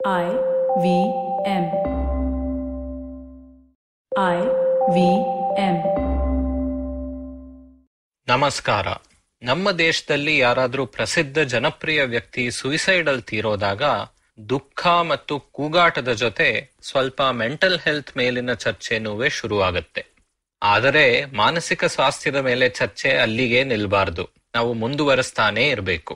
I V M. I V M. ನಮಸ್ಕಾರ ನಮ್ಮ ದೇಶದಲ್ಲಿ ಯಾರಾದ್ರೂ ಪ್ರಸಿದ್ಧ ಜನಪ್ರಿಯ ವ್ಯಕ್ತಿ ಸುಯಿಸೈಡಲ್ ತೀರೋದಾಗ ದುಃಖ ಮತ್ತು ಕೂಗಾಟದ ಜೊತೆ ಸ್ವಲ್ಪ ಮೆಂಟಲ್ ಹೆಲ್ತ್ ಮೇಲಿನ ಚರ್ಚೆನೂ ಶುರುವಾಗುತ್ತೆ ಆದರೆ ಮಾನಸಿಕ ಸ್ವಾಸ್ಥ್ಯದ ಮೇಲೆ ಚರ್ಚೆ ಅಲ್ಲಿಗೆ ನಿಲ್ಬಾರ್ದು ನಾವು ಮುಂದುವರಿಸ್ತಾನೇ ಇರಬೇಕು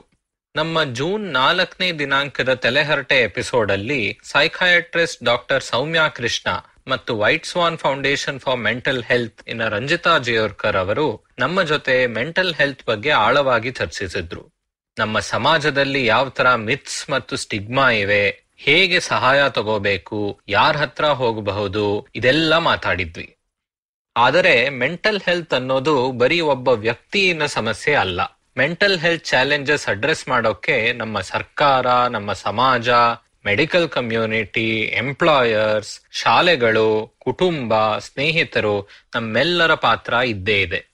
ನಮ್ಮ ಜೂನ್ ನಾಲ್ಕನೇ ದಿನಾಂಕದ ತಲೆಹರಟೆ ಎಪಿಸೋಡ್ ಅಲ್ಲಿ ಸೈಕಾಯಟ್ರಿಸ್ಟ್ ಡಾಕ್ಟರ್ ಸೌಮ್ಯ ಕೃಷ್ಣ ಮತ್ತು White Swan Foundation for Mental Health ಇನ ರಂಜಿತಾ ಜಯೋರ್ಕರ್ ಅವರು ನಮ್ಮ ಜೊತೆ ಮೆಂಟಲ್ ಹೆಲ್ತ್ ಬಗ್ಗೆ ಆಳವಾಗಿ ಚರ್ಚಿಸಿದ್ರು. ನಮ್ಮ ಸಮಾಜದಲ್ಲಿ ಯಾವ ತರ ಮಿತ್ಸ್ ಮತ್ತು ಸ್ಟಿಗ್ಮಾ ಇವೆ, ಹೇಗೆ ಸಹಾಯ ತಗೋಬೇಕು, ಯಾರ ಹತ್ರ ಹೋಗಬಹುದು, ಇದೆಲ್ಲ ಮಾತಾಡಿದ್ವಿ. ಆದರೆ ಮೆಂಟಲ್ ಹೆಲ್ತ್ ಅನ್ನೋದು ಬರೀ ಒಬ್ಬ ವ್ಯಕ್ತಿಯ ಸಮಸ್ಯೆ ಅಲ್ಲ. ಮೆಂಟಲ್ ಹೆಲ್ತ್ ಚಾಲೆಂಜಸ್ ಅಡ್ರೆಸ್ ಮಾಡೋಕೆ ನಮ್ಮ ಸರ್ಕಾರ, ನಮ್ಮ ಸಮಾಜ ಮೆಡಿಕಲ್ ಕಮ್ಯುನಿಟಿ ಎಂಪ್ಲಾಯರ್ಸ್ ಶಾಲೆಗಳು, ಕುಟುಂಬ, ಸ್ನೇಹಿತರು ನಮ್ಮೆಲ್ಲರ ಪಾತ್ರ ಇದ್ದೇ ಇದೆ.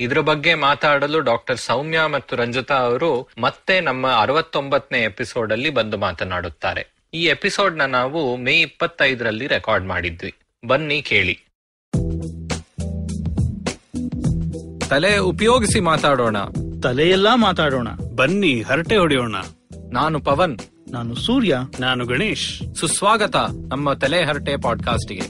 ಇದ್ರ ಬಗ್ಗೆ ಮಾತಾಡಲು ಡಾಕ್ಟರ್ ಸೌಮ್ಯ ಮತ್ತು ರಂಜಿತಾ ಅವರು ಮತ್ತೆ ನಮ್ಮ ಅರವತ್ತೊಂಬತ್ತನೇ ಎಪಿಸೋಡ್ ಅಲ್ಲಿ ಬಂದು ಮಾತನಾಡುತ್ತಾರೆ. ಈ ಎಪಿಸೋಡ್ನ ನಾವು ಮೇ ಇಪ್ಪತ್ತೈದರಲ್ಲಿ ರೆಕಾರ್ಡ್ ಮಾಡಿದ್ವಿ. ಬನ್ನಿ ಕೇಳಿ. ತಲೆ ಉಪಯೋಗಿಸಿ ಮಾತಾಡೋಣ. ತಲೆಯೆಲ್ಲಾ ಮಾತಾಡೋಣ. ಬನ್ನಿ ಹರಟೆ ಹೊಡೆಯೋಣ. ನಾನು ಪವನ್. ನಾನು ಸೂರ್ಯ. ನಾನು ಗಣೇಶ್. ಸುಸ್ವಾಗತ ನಮ್ಮ ತಲೆ ಹರಟೆ ಪಾಡ್ಕಾಸ್ಟ್ಗೆ.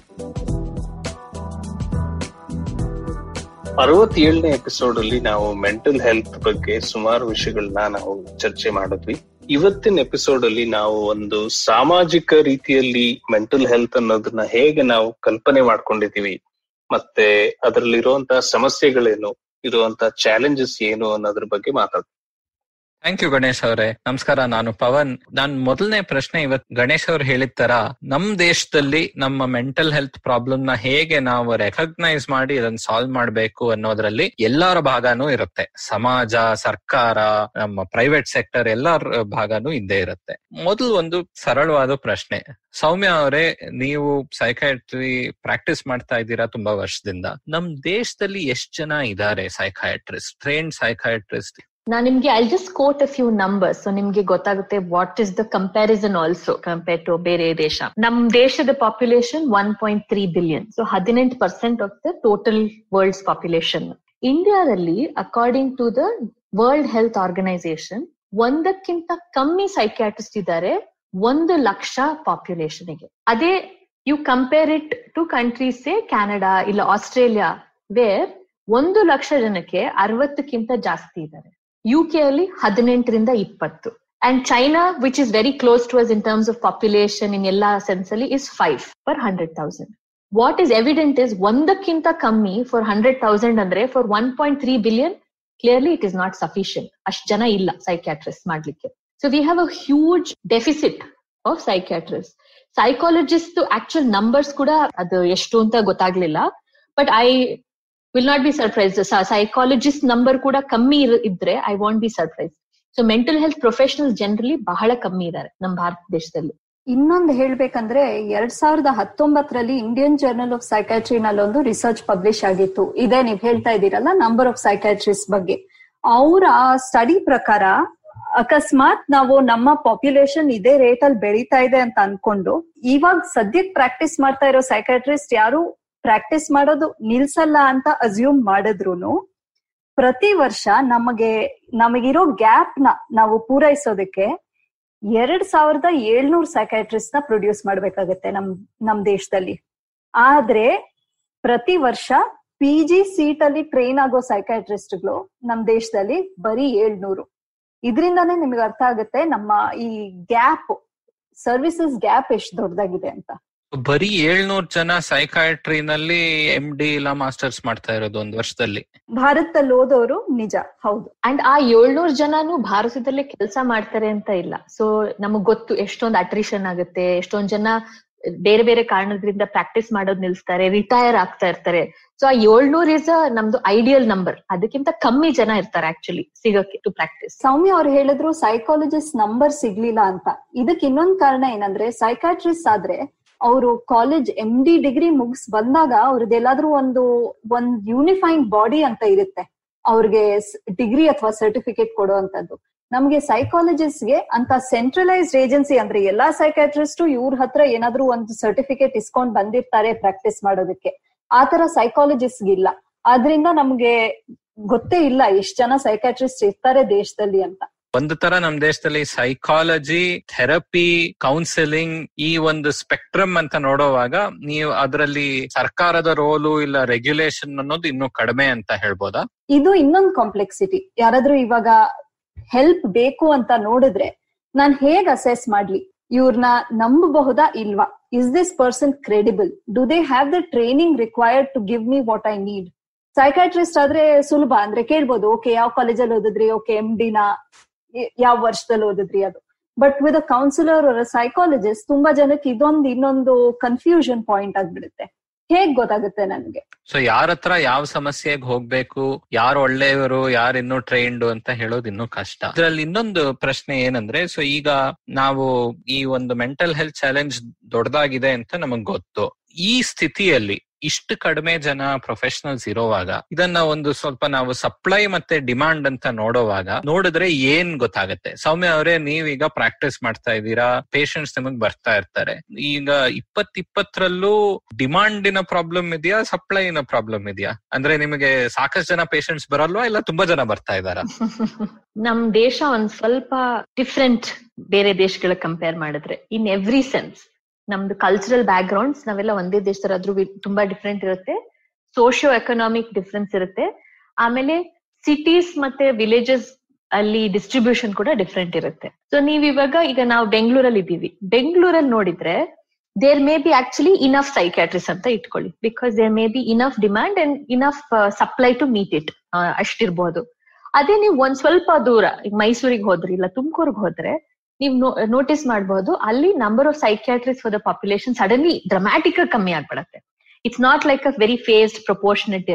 ಅರವತ್ತೇಳನೇ ಎಪಿಸೋಡ್ ಅಲ್ಲಿ ನಾವು ಮೆಂಟಲ್ ಹೆಲ್ತ್ ಬಗ್ಗೆ ಸುಮಾರು ವಿಷಯಗಳನ್ನ ನಾವು ಚರ್ಚೆ ಮಾಡಿದ್ವಿ. ಇವತ್ತಿನ ಎಪಿಸೋಡ್ ಅಲ್ಲಿ ನಾವು ಒಂದು ಸಾಮಾಜಿಕ ರೀತಿಯಲ್ಲಿ ಮೆಂಟಲ್ ಹೆಲ್ತ್ ಅನ್ನೋದನ್ನ ಹೇಗೆ ನಾವು ಕಲ್ಪನೆ ಮಾಡ್ಕೊಂಡಿದೀವಿ ಮತ್ತೆ ಅದರಲ್ಲಿರುವಂತಹ ಸಮಸ್ಯೆಗಳೇನು ಇರುವಂತ ಚಾಲೆಂಜಸ್ ಏನು ಅನ್ನೋದ್ರ ಬಗ್ಗೆ ಮಾತಾಡ್ತೀವಿ ಥ್ಯಾಂಕ್ ಯು ಗಣೇಶ್ ಅವರೇ. ನಮಸ್ಕಾರ, ನಾನು ಪವನ್. ನಾನ್ ಮೊದಲನೇ ಪ್ರಶ್ನೆ ಇವತ್ ಗಣೇಶ್ ಅವ್ರು ಹೇಳಿದ ತರ, ನಮ್ ದೇಶದಲ್ಲಿ ನಮ್ಮ ಮೆಂಟಲ್ ಹೆಲ್ತ್ ಪ್ರಾಬ್ಲಮ್ನ ಹೇಗೆ ನಾವು ರೆಕಗ್ನೈಸ್ ಮಾಡಿ ಅದನ್ನ ಸಾಲ್ವ್ ಮಾಡ್ಬೇಕು ಅನ್ನೋದ್ರಲ್ಲಿ ಎಲ್ಲರ ಭಾಗನೂ ಇರುತ್ತೆ. ಸಮಾಜ, ಸರ್ಕಾರ, ನಮ್ಮ ಪ್ರೈವೇಟ್ ಸೆಕ್ಟರ್ ಎಲ್ಲರ ಭಾಗನೂ ಇದ್ದೇ ಇರುತ್ತೆ. ಮೊದಲು ಒಂದು ಸರಳವಾದ ಪ್ರಶ್ನೆ. ಸೌಮ್ಯ ಅವರೇ, ನೀವು ಸೈಕಾಯಟ್ರಿ ಪ್ರಾಕ್ಟೀಸ್ ಮಾಡ್ತಾ ಇದ್ದೀರಾ ತುಂಬಾ ವರ್ಷದಿಂದ. ನಮ್ ದೇಶದಲ್ಲಿ ಎಷ್ಟ್ ಜನ ಇದ್ದಾರೆ ಸೈಕಾಯಟ್ರಿಸ್ಟ್ ಟ್ರೈನ್ ಸೈಕಾಟ್ರಿಸ್ಟ್ ನಾ ನಿಮ್ಗೆ I just quote a few numbers so ನಿಮ್ಗೆ ಗೊತ್ತಾಗುತ್ತೆ what is the comparison also compare to ಬೇರೆ ದೇಶ. ನಮ್ ದೇಶದ population one point three billion so ಹದಿನೆಂಟು percent of the total world's population ಇಂಡಿಯಾದಲ್ಲಿ according to the World Health Organization ಒಂದಕ್ಕಿಂತ ಕಮ್ಮಿ ಸೈಕ್ಯಾಟ್ರಿಸ್ಟ್ ಇದ್ದಾರೆ ಒಂದು ಲಕ್ಷ ಪಾಪ್ಯುಲೇಷನ್ಗೆ. ಅದೇ you compare it to countries say Canada ಇಲ್ಲ ಆಸ್ಟ್ರೇಲಿಯಾ ವೇರ್ ಒಂದು ಲಕ್ಷ ಜನಕ್ಕೆ ಅರವತ್ತಕ್ಕಿಂತ ಜಾಸ್ತಿ ಇದ್ದಾರೆ. ಯು ಕೆ ಅಲ್ಲಿ ಹದಿನೆಂಟರಿಂದ ಇಪ್ಪತ್ತು. And China which is very close to us in terms of population in ಎಲ್ಲಾ ಸೆನ್ಸ್ ಅಲ್ಲಿ is five per hundred thousand what is evident is ಒಂದಕ್ಕಿಂತ ಕಮ್ಮಿ ಫಾರ್ ಹಂಡ್ರೆಡ್ ತೌಸಂಡ್ ಅಂದ್ರೆ for one point three billion clearly it is not sufficient ಅಷ್ಟು ಜನ ಇಲ್ಲ psychiatrist ಮಾಡ್ಲಿಕ್ಕೆ. So we have a huge deficit of psychiatrist psychologist actual numbers ಕೂಡ ಅದು ಎಷ್ಟು ಅಂತ ಗೊತ್ತಾಗ್ಲಿಲ್ಲ. But I will not be surprise psychologist number ಕೂಡ ಕಮ್ಮಿ ಇದ್ರೆ I want be surprise so mental health professional generally ಬಹಳ ಕಮ್ಮಿ ಇದ್ದಾರೆ ನಮ್ಮ ಭಾರತ ದೇಶದಲ್ಲಿ. ಇನ್ನೊಂದು ಹೇಳ್ಬೇಕಂದ್ರೆ ಎರಡ್ ಸಾವಿರದ ಹತ್ತೊಂಬತ್ತರಲ್ಲಿ ಇಂಡಿಯನ್ ಜರ್ನಲ್ ಆಫ್ ಸೈಕಾಟ್ರಿ ನಲ್ಲಿ ಒಂದು ರಿಸರ್ಚ್ ಪಬ್ಲಿಷ್ ಆಗಿತ್ತು. ಇದೇ ನೀವ್ ಹೇಳ್ತಾ ಇದ್ದೀರಲ್ಲ ನಂಬರ್ ಆಫ್ ಸೈಕಾಟ್ರಿಸ್ಟ್ ಬಗ್ಗೆ. ಅವರ ಸ್ಟಡಿ ಪ್ರಕಾರ ಅಕಸ್ಮಾತ್ ನಾವು ನಮ್ಮ ಪಾಪ್ಯುಲೇಷನ್ ಇದೇ ರೇಟ್ ಅಲ್ಲಿ ಬೆಳೀತಾ ಇದೆ ಅಂತ ಅನ್ಕೊಂಡು, ಇವಾಗ ಸದ್ಯಕ್ಕೆ ಪ್ರಾಕ್ಟೀಸ್ ಮಾಡ್ತಾ ಇರೋ ಸೈಕಾಟ್ರಿಸ್ಟ್ ಯಾರು? ಪ್ರಾಕ್ಟೀಸ್ ಮಾಡೋದು ನಿಲ್ಸಲ್ಲ ಅಂತ ಅಸ್ಯೂಮ್ ಮಾಡಿದ್ರು ಪ್ರತಿ ವರ್ಷ ನಮಗೆ, ನಮಗಿರೋ ಗ್ಯಾಪ್ನ ನಾವು ಪೂರೈಸೋದಕ್ಕೆ ಎರಡ್ ಸಾವಿರದ ಏಳ್ನೂರ್ ಸೈಕಾಟ್ರಿಸ್ಟ್ನ ಪ್ರೊಡ್ಯೂಸ್ ಮಾಡ್ಬೇಕಾಗತ್ತೆ ನಮ್ ನಮ್ ದೇಶದಲ್ಲಿ. ಆದ್ರೆ ಪ್ರತಿ ವರ್ಷ ಪಿ ಜಿ ಸೀಟ್ ಅಲ್ಲಿ ಟ್ರೈನ್ ಆಗೋ ಸೈಕಾಟ್ರಿಸ್ಟ್ಗಳು ನಮ್ ದೇಶದಲ್ಲಿ ಬರೀ ಏಳ್ನೂರು. ಇದರಿಂದಾನೇ ನಿಮ್ಗೆ ಅರ್ಥ ಆಗುತ್ತೆ ನಮ್ಮ ಈ ಗ್ಯಾಪ್ ಸರ್ವಿಸಸ್ ಗ್ಯಾಪ್ ಎಷ್ಟು ದೊಡ್ಡದಾಗಿದೆ ಅಂತ. ಬರೀ ಏಳ್ನೂರ್ ಜನ ಸೈಕಾಟ್ರಿನಲ್ಲಿ ಎಂ ಡಿ ಇಲ್ಲ ಮಾಸ್ಟರ್ಸ್ ಮಾಡ್ತಾ ಇರೋದು ಒಂದ್ ವರ್ಷದಲ್ಲಿ. ಭಾರತದಲ್ಲಿ ಓದೋರು ನಿಜ ಹೌದು. ಅಂಡ್ ಆ ಏಳ್ನೂರ್ ಜನನು ಭಾರತದಲ್ಲೇ ಕೆಲಸ ಮಾಡ್ತಾರೆ ಅಂತ ಇಲ್ಲ. ಸೊ ನಮಗ್ ಗೊತ್ತು ಎಷ್ಟೊಂದ್ ಅಟ್ರಿಷನ್ ಆಗುತ್ತೆ ಎಷ್ಟೊಂದ್ ಜನ ಬೇರೆ ಬೇರೆ ಕಾರಣದಿಂದ ಪ್ರಾಕ್ಟೀಸ್ ಮಾಡೋದ್ ನಿಲ್ಸ್ತಾರೆ ರಿಟೈರ್ ಆಗ್ತಾ ಇರ್ತಾರೆ. ಸೊ ಆ ಏಳ್ನೂರ್ ಇಸ್ ನಮ್ದು ಐಡಿಯಲ್ ನಂಬರ್ ಅದಕ್ಕಿಂತ ಕಮ್ಮಿ ಜನ ಇರ್ತಾರೆ ಆಕ್ಚುಲಿ ಸಿಗೋಕೆ ಟು ಪ್ರಾಕ್ಟೀಸ್ ಸೌಮ್ಯ ಅವ್ರು ಹೇಳಿದ್ರು ಸೈಕಾಲಜಿಸ್ಟ್ ನಂಬರ್ ಸಿಗ್ಲಿಲ್ಲ ಅಂತ. ಇದಕ್ಕೆ ಇನ್ನೊಂದ್ ಕಾರಣ ಏನಂದ್ರೆ ಸೈಕಾಟ್ರಿಸ್ಟ್ ಆದ್ರೆ ಅವರು ಕಾಲೇಜ್ ಎಂ ಡಿ ಡಿಗ್ರಿ ಮುಗಿಸ್ ಬಂದಾಗ ಅವ್ರದ್ದೆಲ್ಲಾದ್ರೂ ಒಂದು, ಒಂದ್ ಯೂನಿಫೈಂಗ್ ಬಾಡಿ ಅಂತ ಇರುತ್ತೆ. ಅವ್ರಿಗೆ ಡಿಗ್ರಿ ಅಥವಾ ಸರ್ಟಿಫಿಕೇಟ್ ಕೊಡುವಂತದ್ದು ನಮ್ಗೆ ಸೈಕಾಲಜಿಸ್ಟ್ಗೆ ಅಂತ ಸೆಂಟ್ರಲೈಸ್ಡ್ ಏಜೆನ್ಸಿ ಅಂದ್ರೆ ಎಲ್ಲಾ ಸೈಕಾಟ್ರಿಸ್ಟ್ ಇವ್ರ ಹತ್ರ ಏನಾದ್ರೂ ಒಂದು ಸರ್ಟಿಫಿಕೇಟ್ ಇಸ್ಕೊಂಡ್ ಬಂದಿರ್ತಾರೆ ಪ್ರಾಕ್ಟೀಸ್ ಮಾಡೋದಕ್ಕೆ. ಆತರ ಸೈಕಾಲಜಿಸ್ಟ್ ಇಲ್ಲ. ಆದ್ರಿಂದ ನಮ್ಗೆ ಗೊತ್ತೇ ಇಲ್ಲ ಎಷ್ಟ್ ಜನ ಸೈಕ್ಯಾಟ್ರಿಸ್ಟ್ ಇರ್ತಾರೆ ದೇಶದಲ್ಲಿ ಅಂತ. ಒಂದು ತರ ನಮ್ ದೇಶದಲ್ಲಿ ಸೈಕಾಲಜಿ ಥೆರಪಿ ಕೌನ್ಸಿಲಿಂಗ್ ಈ ಒಂದು ಸ್ಪೆಕ್ಟ್ರಮ್ ಅಂತ ನೋಡುವಾಗ ನೀವು ಅದರಲ್ಲಿ ಸರ್ಕಾರದ ರೋಲು ಇಲ್ಲ ರೆಗ್ಯುಲೇಷನ್ ಅನ್ನೋದು ಇನ್ನೂ ಕಡಿಮೆ ಅಂತ ಹೇಳ್ಬೋದಾ? ಇದು ಇನ್ನೊಂದು ಕಾಂಪ್ಲೆಕ್ಸಿಟಿ ಯಾರಾದ್ರೂ ಇವಾಗ ಹೆಲ್ಪ್ ಬೇಕು ಅಂತ ನೋಡಿದ್ರೆ ನಾನ್ ಹೇಗ್ ಅಸೆಸ್ ಮಾಡ್ಲಿ? ಇವ್ರನ್ನ ನಂಬಬಹುದಾ ಇಲ್ವಾ? Is this person credible do they have the training required to give me what I need psychiatrist ಆದ್ರೆ ಸುಲಭ ಅಂದ್ರೆ ಕೇಳ್ಬೋದು ಓಕೆ ಯಾವ ಕಾಲೇಜಲ್ಲಿ ಓದಿದ್ರಿ? ಓಕೆ ಎಂ ಡಿನ ಯಾವ ವರ್ಷದಲ್ಲಿ ಓದಿದ್ರಿ ಅದು? ಬಟ್ ವಿತ್ ಅ ಕೌನ್ಸಿಲರ್ ಅವರ ಸೈಕಾಲಜಿಸ್ಟ್ ತುಂಬಾ ಜನಕ್ಕೆ ಇದೊಂದು ಇನ್ನೊಂದು ಕನ್ಫ್ಯೂಷನ್ ಪಾಯಿಂಟ್ ಆಗ್ಬಿಡುತ್ತೆ. ಹೇಗ್ ಗೊತ್ತಾಗುತ್ತೆ ನನ್ಗೆ? ಸೊ ಯಾರ ಹತ್ರ ಯಾವ ಸಮಸ್ಯೆಗೆ ಹೋಗ್ಬೇಕು, ಯಾರು ಒಳ್ಳೆಯವರು, ಯಾರು ಇನ್ನೂ ಟ್ರೈನ್ಡ್ ಅಂತ ಹೇಳೋದು ಇನ್ನೂ ಕಷ್ಟ. ಅದ್ರಲ್ಲಿ ಇನ್ನೊಂದು ಪ್ರಶ್ನೆ ಏನಂದ್ರೆ ಸೊ ಈಗ ನಾವು ಈ ಒಂದು ಮೆಂಟಲ್ ಹೆಲ್ತ್ ಚಾಲೆಂಜ್ ದೊಡ್ಡದಾಗಿದೆ ಅಂತ ನಮಗ್ ಗೊತ್ತು. ಈ ಸ್ಥಿತಿಯಲ್ಲಿ ಇಷ್ಟು ಕಡಿಮೆ ಜನ ಪ್ರೊಫೆಷನಲ್ಸ್ ಇರೋವಾಗ, ಇದನ್ನ ಒಂದು ಸ್ವಲ್ಪ ನಾವು ಸಪ್ಲೈ ಮತ್ತೆ ಡಿಮಾಂಡ್ ಅಂತ ನೋಡೋವಾಗ ನೋಡಿದ್ರೆ ಏನ್ ಗೊತ್ತಾಗತ್ತೆ? ಸೌಮ್ಯ ಅವರೇ, ನೀವೀಗ ಪ್ರಾಕ್ಟೀಸ್ ಮಾಡ್ತಾ ಇದ್ದೀರಾ? ಪೇಷಂಟ್ಸ್ ನಿಮಗ್ ಬರ್ತಾ ಇರ್ತಾರೆ. ಈಗ ಇಪ್ಪತ್ ಇಪ್ಪತ್ತರಲ್ಲೂ ಡಿಮಾಂಡಿನ ಪ್ರಾಬ್ಲಮ್ ಇದೆಯಾ ಸಪ್ಲೈನ ಪ್ರಾಬ್ಲಮ್ ಇದೆಯಾ? ಅಂದ್ರೆ ನಿಮಗೆ ಸಾಕಷ್ಟು ಜನ ಪೇಷಂಟ್ಸ್ ಬರಲ್ವಾ? ಇಲ್ಲ ತುಂಬಾ ಜನ ಬರ್ತಾ ಇದಾರ ನಮ್ ದೇಶ ಒಂದ್ ಸ್ವಲ್ಪ ಡಿಫ್ರೆಂಟ್ ಬೇರೆ ದೇಶಗಳ ಕಂಪೇರ್ ಮಾಡಿದ್ರೆ ಇನ್ ಎವ್ರಿ ಸೆನ್ಸ್ ನಮ್ದು ಕಲ್ಚರಲ್ ಬ್ಯಾಕ್ ಗ್ರೌಂಡ್ಸ್ ನಾವೆಲ್ಲ ಒಂದೇ ದೇಶದರಾದ್ರೂ ತುಂಬಾ ಡಿಫ್ರೆಂಟ್ ಇರುತ್ತೆ. ಸೋಶಿಯೋ ಎಕನಾಮಿಕ್ ಡಿಫ್ರೆನ್ಸ್ ಇರುತ್ತೆ. ಆಮೇಲೆ ಸಿಟೀಸ್ ಮತ್ತೆ ವಿಲೇಜಸ್ ಅಲ್ಲಿ ಡಿಸ್ಟ್ರಿಬ್ಯೂಷನ್ ಕೂಡ ಡಿಫ್ರೆಂಟ್ ಇರುತ್ತೆ. ಸೊ ನೀವ್ ಇವಾಗ ಈಗ ನಾವು ಬೆಂಗಳೂರಲ್ಲಿ ಇದ್ದೀವಿ. ಬೆಂಗಳೂರಲ್ಲಿ ನೋಡಿದ್ರೆ there may be actually enough psychiatrists ಅಂತ ಇಟ್ಕೊಳ್ಳಿ. Because there may be enough demand and enough supply to meet it ಅಷ್ಟಿರ್ಬಹುದು ಅದೇ ನೀವು ಒಂದ್ ಸ್ವಲ್ಪ ದೂರ, ಈಗ ಮೈಸೂರಿಗೆ ಹೋದ್ರಿ, ಇಲ್ಲ ತುಮಕೂರ್ಗ್ ಹೋದ್ರೆ ನೀವು ನೋಟಿಸ್ ಮಾಡಬಹುದು ಅಲ್ಲಿ number of psychiatrists for the population suddenly dramatic ಕಮ್ಮಿ ಆಗ್ಬಿಡತ್ತೆ. It's not like a very phased proportionate